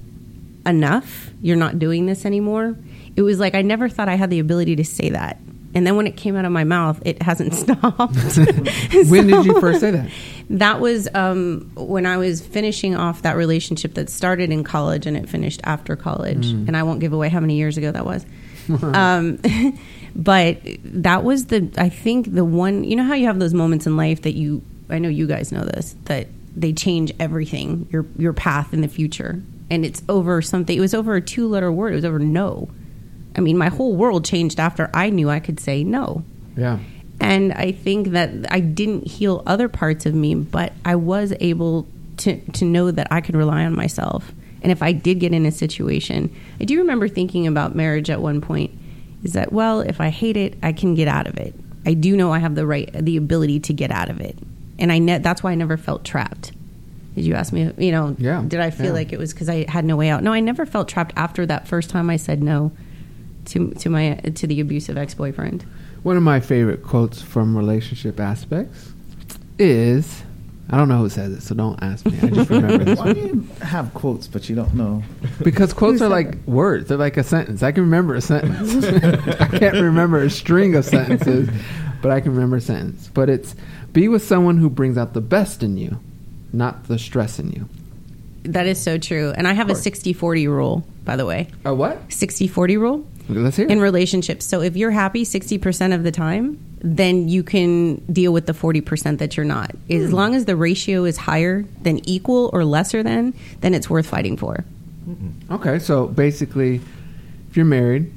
Speaker 6: enough, you're not doing this anymore, it was like I never thought I had the ability to say that. And then when it came out of my mouth, it hasn't stopped.
Speaker 3: when did you first say that
Speaker 6: That was um, when I was finishing off that relationship that started in college and it finished after college.
Speaker 3: Mm.
Speaker 6: And I won't give away how many years ago that was. um, but that was the, I think, the one, you know how you have those moments in life that you, I know you guys know this, that they change everything, your, your path in the future. And it's over something, it was over a two letter word, it was over no. I mean, my whole world changed after I knew I could say no.
Speaker 3: yeah
Speaker 6: And I think that I didn't heal other parts of me, but I was able to, to know that I could rely on myself. And if I did get in a situation, I do remember thinking about marriage at one point is that, well, if I hate it, I can get out of it. I do know I have the right, the ability to get out of it. And I ne- that's why I never felt trapped. Did you ask me, you know,
Speaker 3: Yeah,
Speaker 6: did I feel
Speaker 3: yeah.
Speaker 6: like it was because I had no way out? No, I never felt trapped after that first time I said no to to my to the abusive ex boyfriend.
Speaker 3: One of my favorite quotes from relationship aspects is I don't know who says it, so don't ask me. I just remember this
Speaker 5: Why do you have quotes but you don't know?
Speaker 3: because quotes are like words. They're like a sentence. I can remember a sentence. I can't remember a string of sentences, but I can remember a sentence. But it's be with someone who brings out the best in you, not the stress in you.
Speaker 6: That is so true. And I have a 60-40 rule, by the way.
Speaker 3: A what?
Speaker 6: 60-40 rule
Speaker 3: Let's hear.
Speaker 6: in
Speaker 3: it.
Speaker 6: relationships. So if you're happy 60% of the time, then you can deal with the 40% that you're not. As hmm. long as the ratio is higher than equal or lesser than, then it's worth fighting for. Mm-hmm.
Speaker 3: Okay, so basically, if you're married,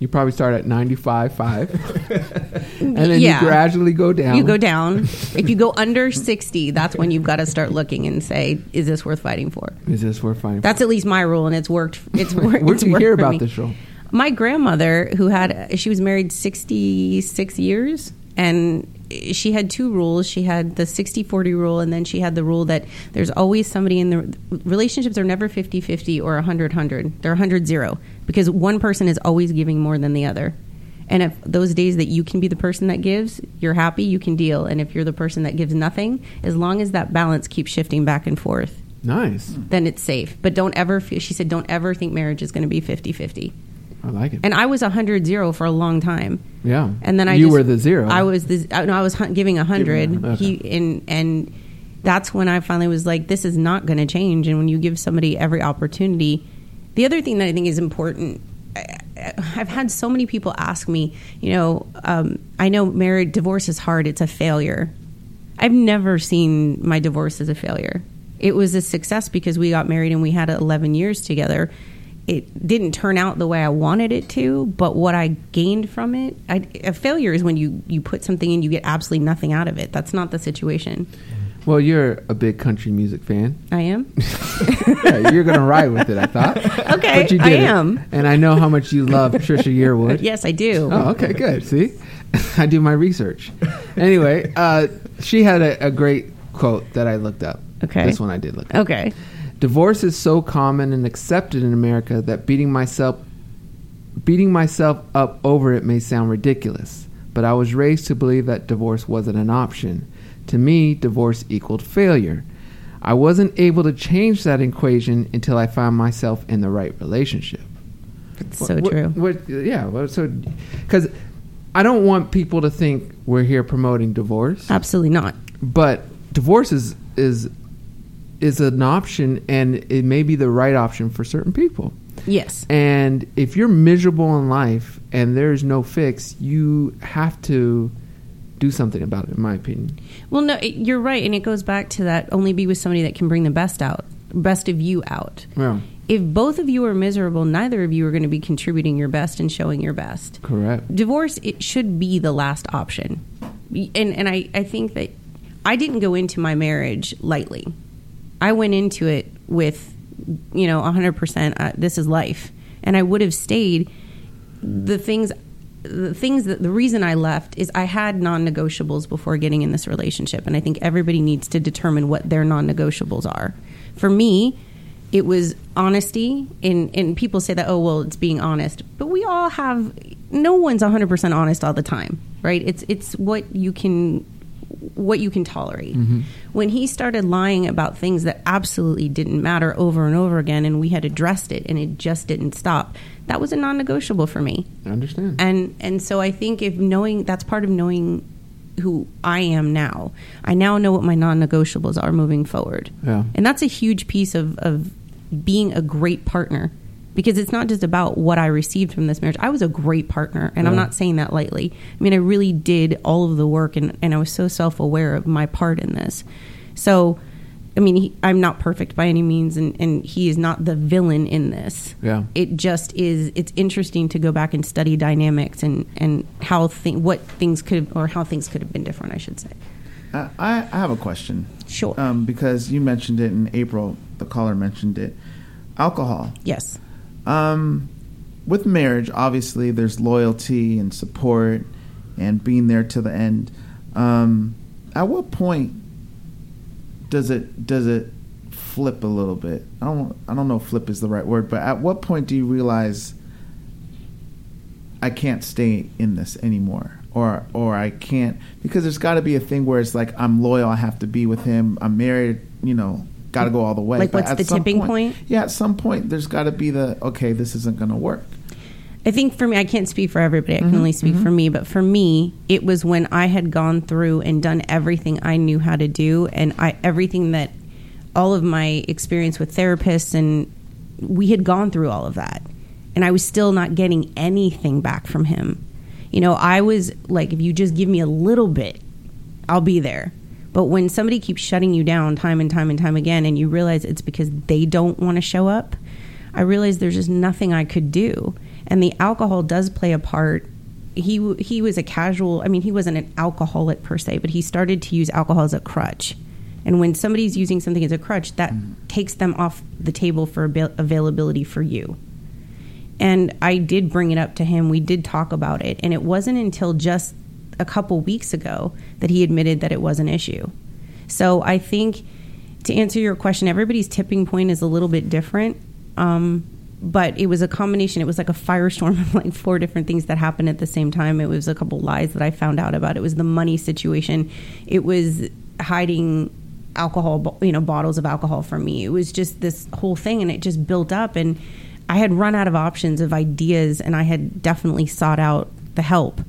Speaker 3: you probably start at 95, 5. and then
Speaker 6: Yeah.
Speaker 3: you gradually go down.
Speaker 6: You go down. if you go under 60, that's when you've got to start looking and say, is this worth fighting for?
Speaker 3: Is this worth fighting?
Speaker 6: For That's at least my rule, and it's worked. It's worked.
Speaker 3: Where'd
Speaker 6: it's
Speaker 3: you hear about
Speaker 6: me.
Speaker 3: this show?
Speaker 6: My grandmother, who had, she was married 66 years, and she had two rules. She had the 60 40 rule, and then she had the rule that there's always somebody in the relationships are never 50 50 or 100 100. They're 100 0 because one person is always giving more than the other. And if those days that you can be the person that gives, you're happy, you can deal. And if you're the person that gives nothing, as long as that balance keeps shifting back and forth,
Speaker 3: Nice.
Speaker 6: then it's safe. But don't ever she said, don't ever think marriage is going to be 50 50.
Speaker 3: I like it.
Speaker 6: And I was 100 0 for a long time.
Speaker 3: yeah.
Speaker 6: And then I
Speaker 3: you
Speaker 6: just-
Speaker 3: were the zero.
Speaker 6: I was the I- no, I was giving a hundred.
Speaker 3: Okay.
Speaker 6: He and and that's when I finally was like, this is not going to change. And when you give somebody every opportunity, the other thing that I think is important. I- I've had so many people ask me, you know, um, I know married divorce is hard. It's a failure. I've never seen my divorce as a failure. It was a success because we got married and we had 11 years together. It didn't turn out the way I wanted it to, but what I gained from it, I, a failure is when you, you put something in, you get absolutely nothing out of it. That's not the situation.
Speaker 3: well, you're a big country music fan.
Speaker 6: I am.
Speaker 3: yeah, you're gonna ride with it. I thought.
Speaker 6: Okay,
Speaker 3: but you
Speaker 6: I
Speaker 3: did it.
Speaker 6: am.
Speaker 3: and I know how much you love Trisha Yearwood.
Speaker 6: yes, I do.
Speaker 3: Oh, okay, good. See, I do my research. Anyway, uh, she had a, a great quote that I looked up.
Speaker 6: Okay.
Speaker 3: this one I did look. Up.
Speaker 6: Okay.
Speaker 3: Divorce is so common and accepted in America that beating myself beating myself up over it may sound ridiculous, but I was raised to believe that divorce wasn't an option. To me, divorce equaled failure. I wasn't able to change that equation until I found myself in the right relationship.
Speaker 6: It's so
Speaker 3: What-
Speaker 6: true.
Speaker 3: What, yeah, well, so because I don't want people to think we're here promoting divorce,
Speaker 6: Absolutely not.
Speaker 3: but divorce is is is an option, and it may be the right option for certain people.
Speaker 6: Yes.
Speaker 3: And if you're miserable in life and there's no fix, you have to do something about it. In my opinion,
Speaker 6: Well, no, it- you're right, and it goes back to that. Only be with somebody that can bring the best out, best of you out.
Speaker 3: yeah,
Speaker 6: If both of you are miserable, neither of you are going to be contributing your best and showing your best.
Speaker 3: correct.
Speaker 6: Divorce it should be the last option, and and I I think that I didn't go into my marriage lightly. I went into it with you know 100 percent. uh, This is life, and I would have stayed. The things the things that the reason I left is I had non-negotiables before getting in this relationship, and I think everybody needs to determine what their non-negotiables are. For me, it was honesty, and and people say that oh well it's being honest, but we all have no one's hundred percent honest all the time, right? It's it's what you can what you can tolerate. When he started lying about things that absolutely didn't matter over and over again, and we had addressed it, and it just didn't stop, that was a non-negotiable for me
Speaker 3: I understand.
Speaker 6: and and so I think if knowing that's part of knowing who I am now. I now know what my non-negotiables are moving forward.
Speaker 3: Yeah.
Speaker 6: And that's a huge piece of of being a great partner because it's not just about what I received from this marriage. I was a great partner and I'm not saying that lightly. I mean, I really did all of the work and and I was so self-aware of my part in this. So I mean, he, I'm not perfect by any means, and, and he is not the villain in this
Speaker 3: Yeah.
Speaker 6: it just is it's interesting to go back and study dynamics and and how th- what things could have, or how things could have been different i should say
Speaker 5: I, I I have a question.
Speaker 6: Sure.
Speaker 5: Um, because you mentioned it in April, the caller mentioned it. Alcohol.
Speaker 6: yes
Speaker 5: Um, with marriage, obviously, there's loyalty and support and being there to the end. Um, at what point does it does it flip a little bit? I don't I don't know if flip is the right word, but at what point do you realize I can't stay in this anymore, or or I can't because there's got to be a thing where it's like I'm loyal, I have to be with him, I'm married, you know, got to go all the way.
Speaker 6: Like,
Speaker 5: But
Speaker 6: what's
Speaker 5: at
Speaker 6: the
Speaker 5: some
Speaker 6: tipping point?
Speaker 5: Yeah, at some point there's got to be the okay, this isn't going to work.
Speaker 6: I think for me, I can't speak for everybody. I can
Speaker 5: Mm-hmm,
Speaker 6: only speak for me. But for me, it was when I had gone through and done everything I knew how to do, and I everything that all of my experience with therapists, and we had gone through all of that, and I was still not getting anything back from him. You know, I was like, if you just give me a little bit, I'll be there. But when somebody keeps shutting you down time and time and time again, and you realize it's because they don't want to show up, I realized there's just nothing I could do. And the alcohol does play a part. He he was a casual. I mean, he wasn't an alcoholic per se, but he started to use alcohol as a crutch. And when somebody's using something as a crutch, that mm. takes them off the table for avail- availability for you. And I did bring it up to him. We did talk about it. And it wasn't until just a couple weeks ago that he admitted that it was an issue. So I think to answer your question, everybody's tipping point is a little bit different. Um, but it was a combination. It was like a firestorm of like four different things that happened at the same time. It was a couple lies that I found out about. It was the money situation. It was hiding alcohol, you know, bottles of alcohol from me. It was just this whole thing, and it just built up. And I had run out of options of ideas, and I had definitely sought out the help.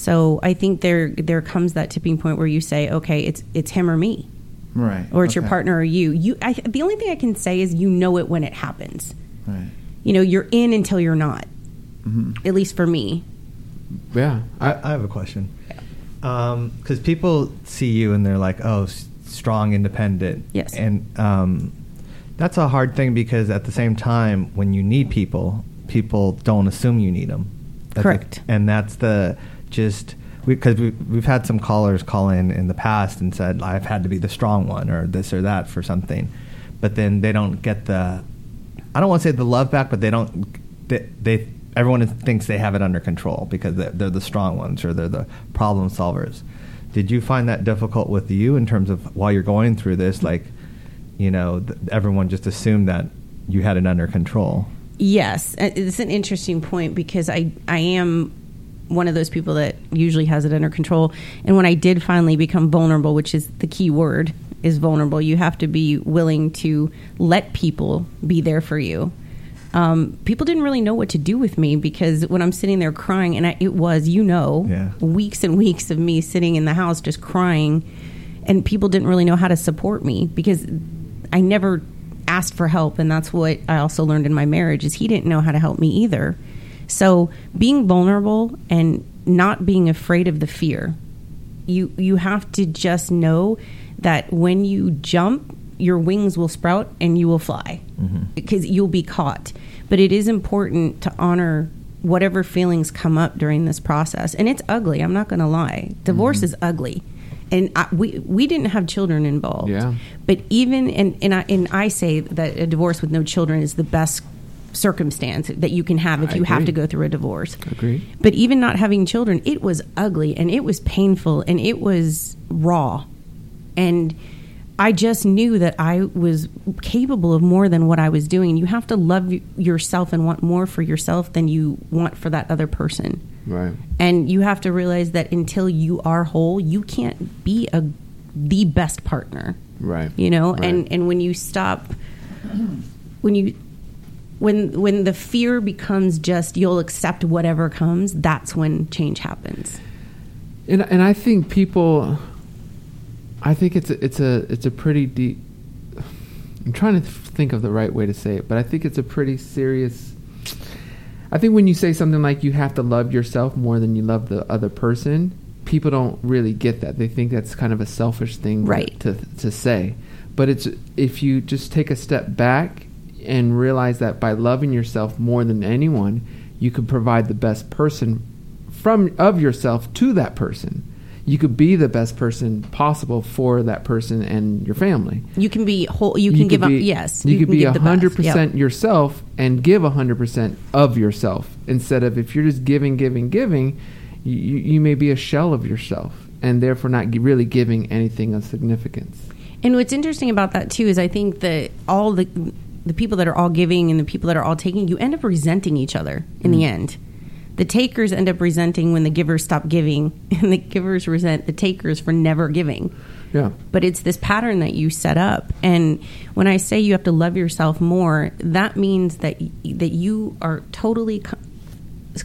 Speaker 6: So I think there there comes that tipping point where you say, okay, it's it's him or me,
Speaker 5: Right.
Speaker 6: or it's your partner or you. You, I, the only thing I can say is you know it when it happens.
Speaker 5: Right.
Speaker 6: You know, you're in until you're not.
Speaker 5: Mm-hmm.
Speaker 6: At least for me.
Speaker 3: Yeah.
Speaker 4: I, I have a question. Because people see you and they're like, oh, s- strong, independent.
Speaker 6: Yes.
Speaker 4: And um, that's a hard thing because at the same time, when you need people, people don't assume you need them.
Speaker 6: Correct.
Speaker 4: and that's the just because we, we've had some callers call in in the past and said I've had to be the strong one or this or that for something, but then they don't get the I don't want to say the love back, but they don't they, they everyone thinks they have it under control because they're, they're the strong ones or they're the problem solvers. Did you find that difficult with you in terms of while you're going through this, like you know th- everyone just assumed that you had it under control?
Speaker 6: Yes, uh, it's an interesting point because I I am one of those people that usually has it under control. And when I did finally become vulnerable, which is the key word, is vulnerable. You have to be willing to let people be there for you. Um, people didn't really know what to do with me because when I'm sitting there crying, and I, it was, you know,
Speaker 4: Yeah.
Speaker 6: weeks and weeks of me sitting in the house just crying, and people didn't really know how to support me because I never asked for help, and that's what I also learned in my marriage is he didn't know how to help me either. So being vulnerable and not being afraid of the fear, you you have to just know that when you jump, your wings will sprout and you will fly mm-hmm. because you'll be caught. But it is important to honor whatever feelings come up during this process, and it's ugly. I'm not going to lie. Divorce mm-hmm. is ugly, and I, we we didn't have children involved.
Speaker 3: Yeah.
Speaker 6: But even and and I, and I say that a divorce with no children is the best circumstance that you can have if
Speaker 3: I
Speaker 6: you have to go through a divorce.
Speaker 3: Agreed.
Speaker 6: But even not having children, it was ugly and it was painful and it was raw. And I just knew that I was capable of more than what I was doing. You have to love yourself and want more for yourself than you want for that other person.
Speaker 3: Right.
Speaker 6: And you have to realize that until you are whole, you can't be a the best partner
Speaker 3: Right.
Speaker 6: you know
Speaker 3: Right.
Speaker 6: and and when you stop when you when when the fear becomes just you'll accept whatever comes that's when change happens
Speaker 3: And and I think people, I think it's a, it's a it's a pretty deep. I'm trying to think of the right way to say it, but I think it's a pretty serious. I think when you say something like you have to love yourself more than you love the other person, people don't really get that. They think that's kind of a selfish thing
Speaker 6: Right.
Speaker 3: to to say. But it's if you just take a step back and realize that by loving yourself more than anyone, you could provide the best person from of yourself to that person. You could be the best person possible for that person and your family.
Speaker 6: you can be whole you can
Speaker 3: could
Speaker 6: give up yes
Speaker 3: You, could
Speaker 6: can
Speaker 3: be hundred percent
Speaker 6: Yep.
Speaker 3: yourself and give hundred percent of yourself instead of if you're just giving, giving, giving, you, you you may be a shell of yourself and therefore not really giving anything of significance.
Speaker 6: And what's interesting about that too is I think that all the the people that are all giving and the people that are all taking, you end up resenting each other in
Speaker 3: Mm.
Speaker 6: the end. The takers end up resenting when the givers stop giving, and the givers resent the takers for never giving.
Speaker 3: Yeah.
Speaker 6: But it's this pattern that you set up, and when I say you have to love yourself more, that means that that you are totally com-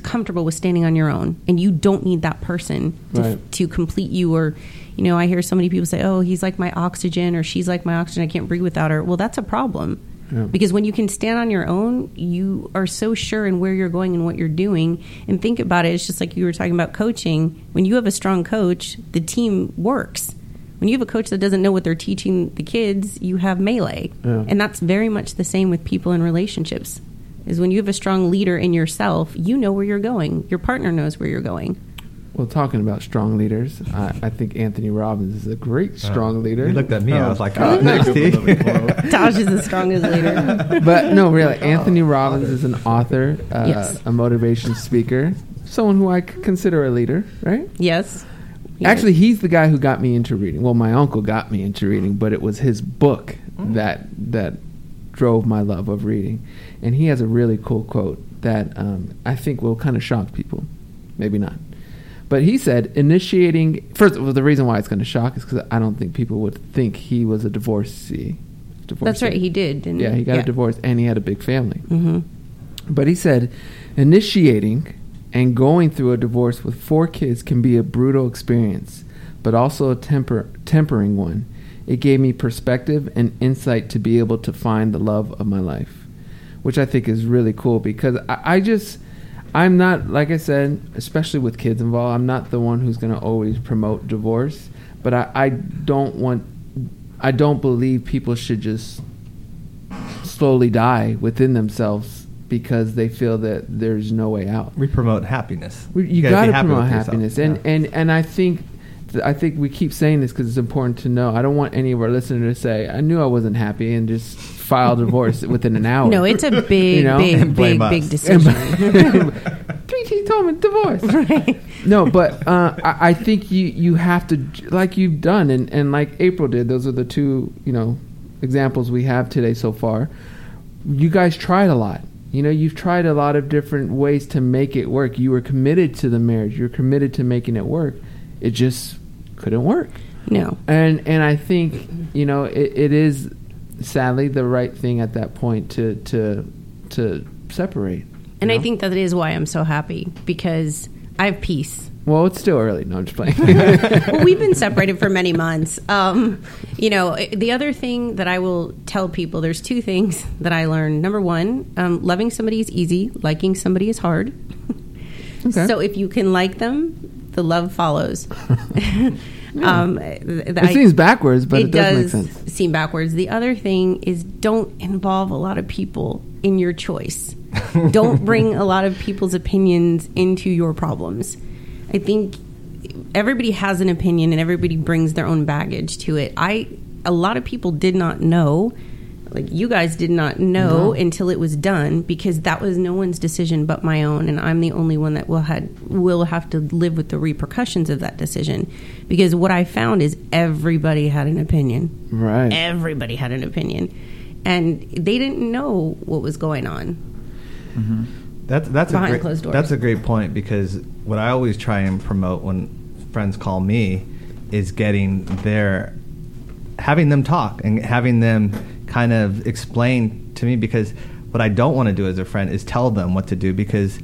Speaker 6: comfortable with standing on your own, and you don't need that person to,
Speaker 3: Right.
Speaker 6: to complete you. Or, you know, I hear so many people say, "Oh, he's like my oxygen," or "She's like my oxygen. I can't breathe without her." Well, that's a problem.
Speaker 3: Yeah.
Speaker 6: Because when you can stand on your own, you are so sure in where you're going and what you're doing. And think about it, it's just like you were talking about coaching. When you have a strong coach, the team works. When you have a coach that doesn't know what they're teaching the kids, you have melee.
Speaker 3: Yeah.
Speaker 6: And that's very much the same with people in relationships. Is when you have a strong leader in yourself, you know where you're going. Your partner knows where you're going.
Speaker 3: Well, talking about strong leaders, I, I think Anthony Robbins is a great strong leader.
Speaker 4: He looked at me. I
Speaker 5: Oh,
Speaker 4: was like,
Speaker 5: God.
Speaker 4: oh, next T.
Speaker 6: Taj is the strongest leader.
Speaker 3: but no, really, Anthony Robbins is an author, uh,
Speaker 6: Yes.
Speaker 3: a motivation speaker, someone who I consider a leader, right?
Speaker 6: Yes. He
Speaker 3: Actually,
Speaker 6: is.
Speaker 3: he's the guy who got me into reading. Well, my uncle got me into reading, but it was his book that that drove my love of reading. And he has a really cool quote that um, I think will kind of shock people, maybe not. But he said, initiating first. Well, the reason why it's going to shock is because I don't think people would think he was a divorcee. divorcee.
Speaker 6: That's right. He did. Didn't
Speaker 3: Yeah, he got a divorce and he had a big family.
Speaker 6: hmm
Speaker 3: But he said, initiating and going through a divorce with four kids can be a brutal experience, but also a temper, tempering one. It gave me perspective and insight to be able to find the love of my life, which I think is really cool because I, I just, I'm not, like I said, especially with kids involved, I'm not the one who's going to always promote divorce, but I, I don't want, I don't believe people should just slowly die within themselves because they feel that there's no way out.
Speaker 4: We promote happiness.
Speaker 3: We- You,
Speaker 4: gotta
Speaker 3: got to promote
Speaker 4: yourself.
Speaker 3: happiness, and
Speaker 4: Yeah.
Speaker 3: and and I think th- I think we keep saying this because it's important to know. I don't want any of our listeners to say, "I knew I wasn't happy," and just file divorce within an hour.
Speaker 6: No, it's a big,
Speaker 3: You know?
Speaker 6: big,
Speaker 4: And
Speaker 6: big,
Speaker 4: us.
Speaker 6: big decision.
Speaker 3: Three T told me divorce. No, but uh, I, I think you you have to like you've done, and and like April did. Those are the two you know examples we have today so far. You guys tried a lot. You know, you've tried a lot of different ways to make it work. You were committed to the marriage. You're committed to making it work. It just couldn't work.
Speaker 6: no.
Speaker 3: And and I think you know it, it is sadly the right thing at that point to to to separate.
Speaker 6: And
Speaker 3: you
Speaker 6: I think that is why I'm so happy because I have peace.
Speaker 3: well, it's still early. No, I'm just playing.
Speaker 6: well, we've been separated for many months. Um, you know, the other thing that I will tell people there's two things that I learned. Number one, um, loving somebody is easy, liking somebody is hard.
Speaker 3: Okay.
Speaker 6: So if you can like them, the love follows. um, th- th-
Speaker 3: it
Speaker 6: I-
Speaker 3: seems backwards, but it,
Speaker 6: it
Speaker 3: does,
Speaker 6: does
Speaker 3: make sense.
Speaker 6: seem backwards. The other thing is don't involve a lot of people in your choice. don't bring a lot of people's opinions into your problems. I think everybody has an opinion and everybody brings their own baggage to it. I a lot of people did not know like you guys did not know until it was done because that was no one's decision but my own and I'm the only one that will had will have to live with the repercussions of that decision. Because what I found is everybody had an opinion.
Speaker 3: Right.
Speaker 6: everybody had an opinion. And they didn't know what was going on. Mm-hmm.
Speaker 4: That's that's a
Speaker 6: Behind
Speaker 4: great,
Speaker 6: closed doors.
Speaker 4: that's a great point because what I always try and promote when friends call me is getting their having them talk and having them kind of explain to me because what I don't want to do as a friend is tell them what to do because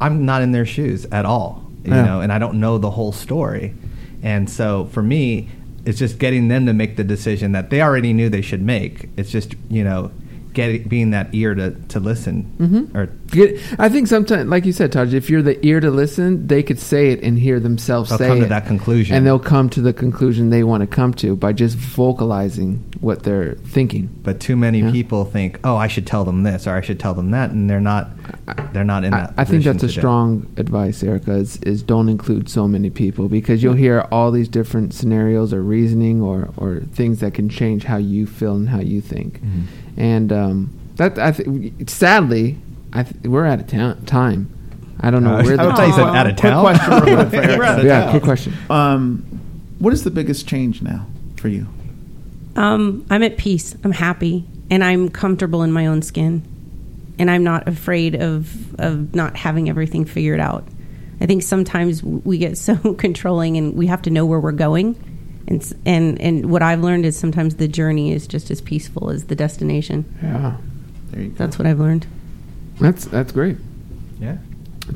Speaker 4: I'm not in their shoes at all, you
Speaker 3: Yeah.
Speaker 4: know, and I don't know the whole story. And so for me, it's just getting them to make the decision that they already knew they should make. It's just, you know, getting being that ear to, to listen
Speaker 3: Mhm.
Speaker 4: or
Speaker 3: Get, I think sometimes, like you said, Taj, if you're the ear to listen, they could say it and hear themselves
Speaker 4: They'll
Speaker 3: say
Speaker 4: come to that conclusion.
Speaker 3: and they'll come to the conclusion they want to come to by just vocalizing what they're thinking.
Speaker 4: But too many
Speaker 3: Yeah.
Speaker 4: people think, "Oh, I should tell them this or I should tell them that," and they're not. They're not in that.
Speaker 3: I think
Speaker 4: position
Speaker 3: that's a
Speaker 4: to do it.
Speaker 3: strong advice, Erica. Is, is don't include so many people because you'll hear all these different scenarios or reasoning or, or things that can change how you feel and how you think.
Speaker 4: Mhm.
Speaker 3: And um, that I think sadly, I th- we're out of ta- time. I don't know
Speaker 4: Uh,
Speaker 3: where
Speaker 4: I
Speaker 3: the
Speaker 4: would thought you said out of
Speaker 5: Quick
Speaker 4: town.
Speaker 5: question quick for Eric.
Speaker 4: We're out of
Speaker 3: yeah,
Speaker 4: town.
Speaker 3: quick question.
Speaker 5: Um, what is the biggest change now for you?
Speaker 6: Um, I'm at peace. I'm happy, and I'm comfortable in my own skin, and I'm not afraid of of not having everything figured out. I think sometimes we get so controlling and we have to know where we're going. And, and and what I've learned is sometimes the journey is just as peaceful as the destination.
Speaker 3: Yeah,
Speaker 5: There you go.
Speaker 6: That's what I've learned.
Speaker 3: that's that's great.
Speaker 4: Yeah.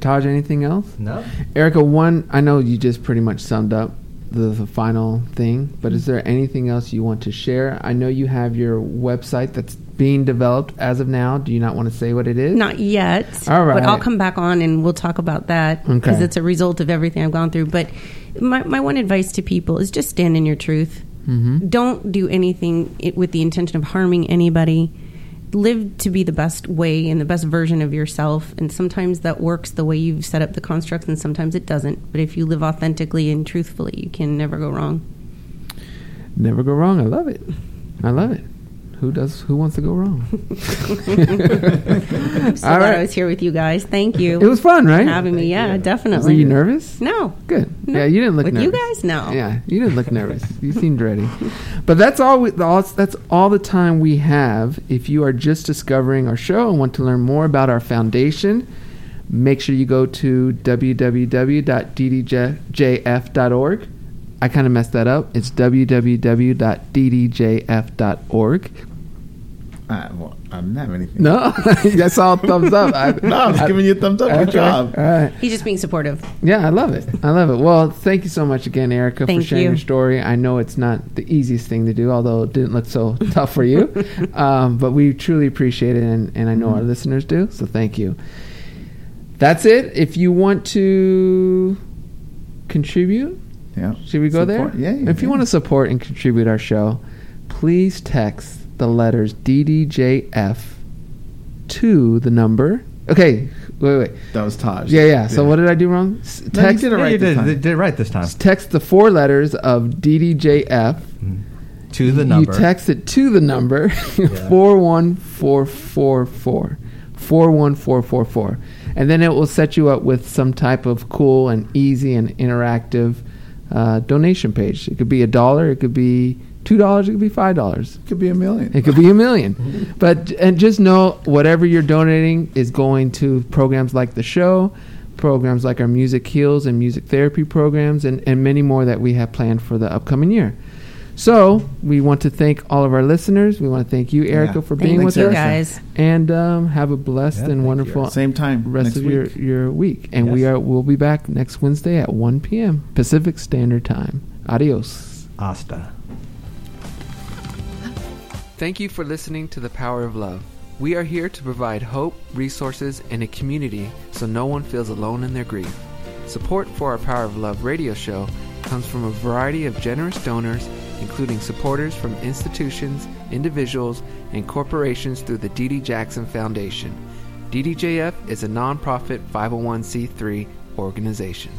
Speaker 3: Taj, anything else?
Speaker 4: No.
Speaker 3: Erica, one, I know you just pretty much summed up the, the final thing, but is there anything else you want to share? I know you have your website that's being developed as of now. Do you not want to say what it is?
Speaker 6: Not yet.
Speaker 3: All right.
Speaker 6: But I'll come back on and we'll talk about that because
Speaker 3: Okay.
Speaker 6: it's a result of everything I've gone through. But my, my one advice to people is just stand in your truth.
Speaker 3: Mm-hmm.
Speaker 6: Don't do anything with the intention of harming anybody. Live to be the best way and the best version of yourself. And sometimes that works the way you've set up the constructs, and sometimes it doesn't. But if you live authentically and truthfully, you can never go wrong.
Speaker 3: Never go wrong. I love it. I love it. Who does? Who wants to go wrong?
Speaker 6: So
Speaker 3: All
Speaker 6: glad
Speaker 3: right.
Speaker 6: I was here with you guys. Thank you.
Speaker 3: It was fun, right?
Speaker 6: having me. Yeah,
Speaker 3: Were
Speaker 6: definitely.
Speaker 3: you nervous?
Speaker 6: No.
Speaker 3: Good.
Speaker 6: No.
Speaker 3: Yeah, you didn't look
Speaker 6: With
Speaker 3: nervous.
Speaker 6: you guys? No.
Speaker 3: Yeah, you didn't look nervous. You seemed ready. But that's all. We, all. That's all the time we have. If you are just discovering our show and want to learn more about our foundation, make sure you go to www.ddjf.org. I kind of messed that up. It's www.ddjf.org.
Speaker 5: Uh, well, I didn't have anything.
Speaker 3: No, that's all thumbs up. I,
Speaker 5: No, I'm just giving you a thumbs up. Good job.
Speaker 3: All right.
Speaker 6: He's just being supportive.
Speaker 3: Yeah, I love it. I love it. Well, thank you so much again, Erica,
Speaker 6: Thank
Speaker 3: for sharing
Speaker 6: you.
Speaker 3: your story. I know it's not the easiest thing to do, although it didn't look so tough for you. Um, but we truly appreciate it, and, and I know
Speaker 5: Mm-hmm.
Speaker 3: our listeners do. So thank you. That's it. If you want to contribute,
Speaker 5: Yeah.
Speaker 3: should we go
Speaker 5: Support-
Speaker 3: there?
Speaker 5: Yeah. yeah,
Speaker 3: If you want to support and contribute our show, please text the letters DDJF to the number. Okay, wait, wait.
Speaker 5: that was Taj.
Speaker 3: Yeah, yeah. So what did I do wrong? S-
Speaker 5: No, you
Speaker 3: text,
Speaker 5: did it
Speaker 4: Yeah,
Speaker 5: right
Speaker 4: you
Speaker 5: this
Speaker 4: did,
Speaker 5: time.
Speaker 4: did it right this time.
Speaker 3: text the four letters of DDJF.
Speaker 4: To the number.
Speaker 3: You text it to the number 41444. 41444. And then it will set you up with some type of cool and easy and interactive uh, donation page. It could be a dollar, it could be $2, it could be $5.
Speaker 5: It could be a million.
Speaker 3: It could be a million. But and just know whatever you're donating is going to programs like the show, programs like our Music Heals and music therapy programs, and, and many more that we have planned for the upcoming year. So we want to thank all of our listeners. We want to thank you, Erica,
Speaker 5: Yeah.
Speaker 3: for
Speaker 6: Thank
Speaker 3: being
Speaker 5: Thanks,
Speaker 3: with
Speaker 6: you
Speaker 3: us.
Speaker 5: Erica.
Speaker 6: guys.
Speaker 3: And um, have a blessed
Speaker 4: Yeah,
Speaker 3: and
Speaker 4: thank you,
Speaker 3: wonderful
Speaker 5: Same time.
Speaker 3: rest of
Speaker 5: week.
Speaker 3: your, your week. And we are we'll be back next Wednesday at 1 p.m. Pacific Standard Time. Adios.
Speaker 4: Asta.
Speaker 3: Thank you for listening to The Power of Love. We are here to provide hope, resources, and a community so no one feels alone in their grief. Support for our Power of Love radio show comes from a variety of generous donors, including supporters from institutions, individuals, and corporations through the D.D. Jackson Foundation. DDJF is a nonprofit 501c3 organization.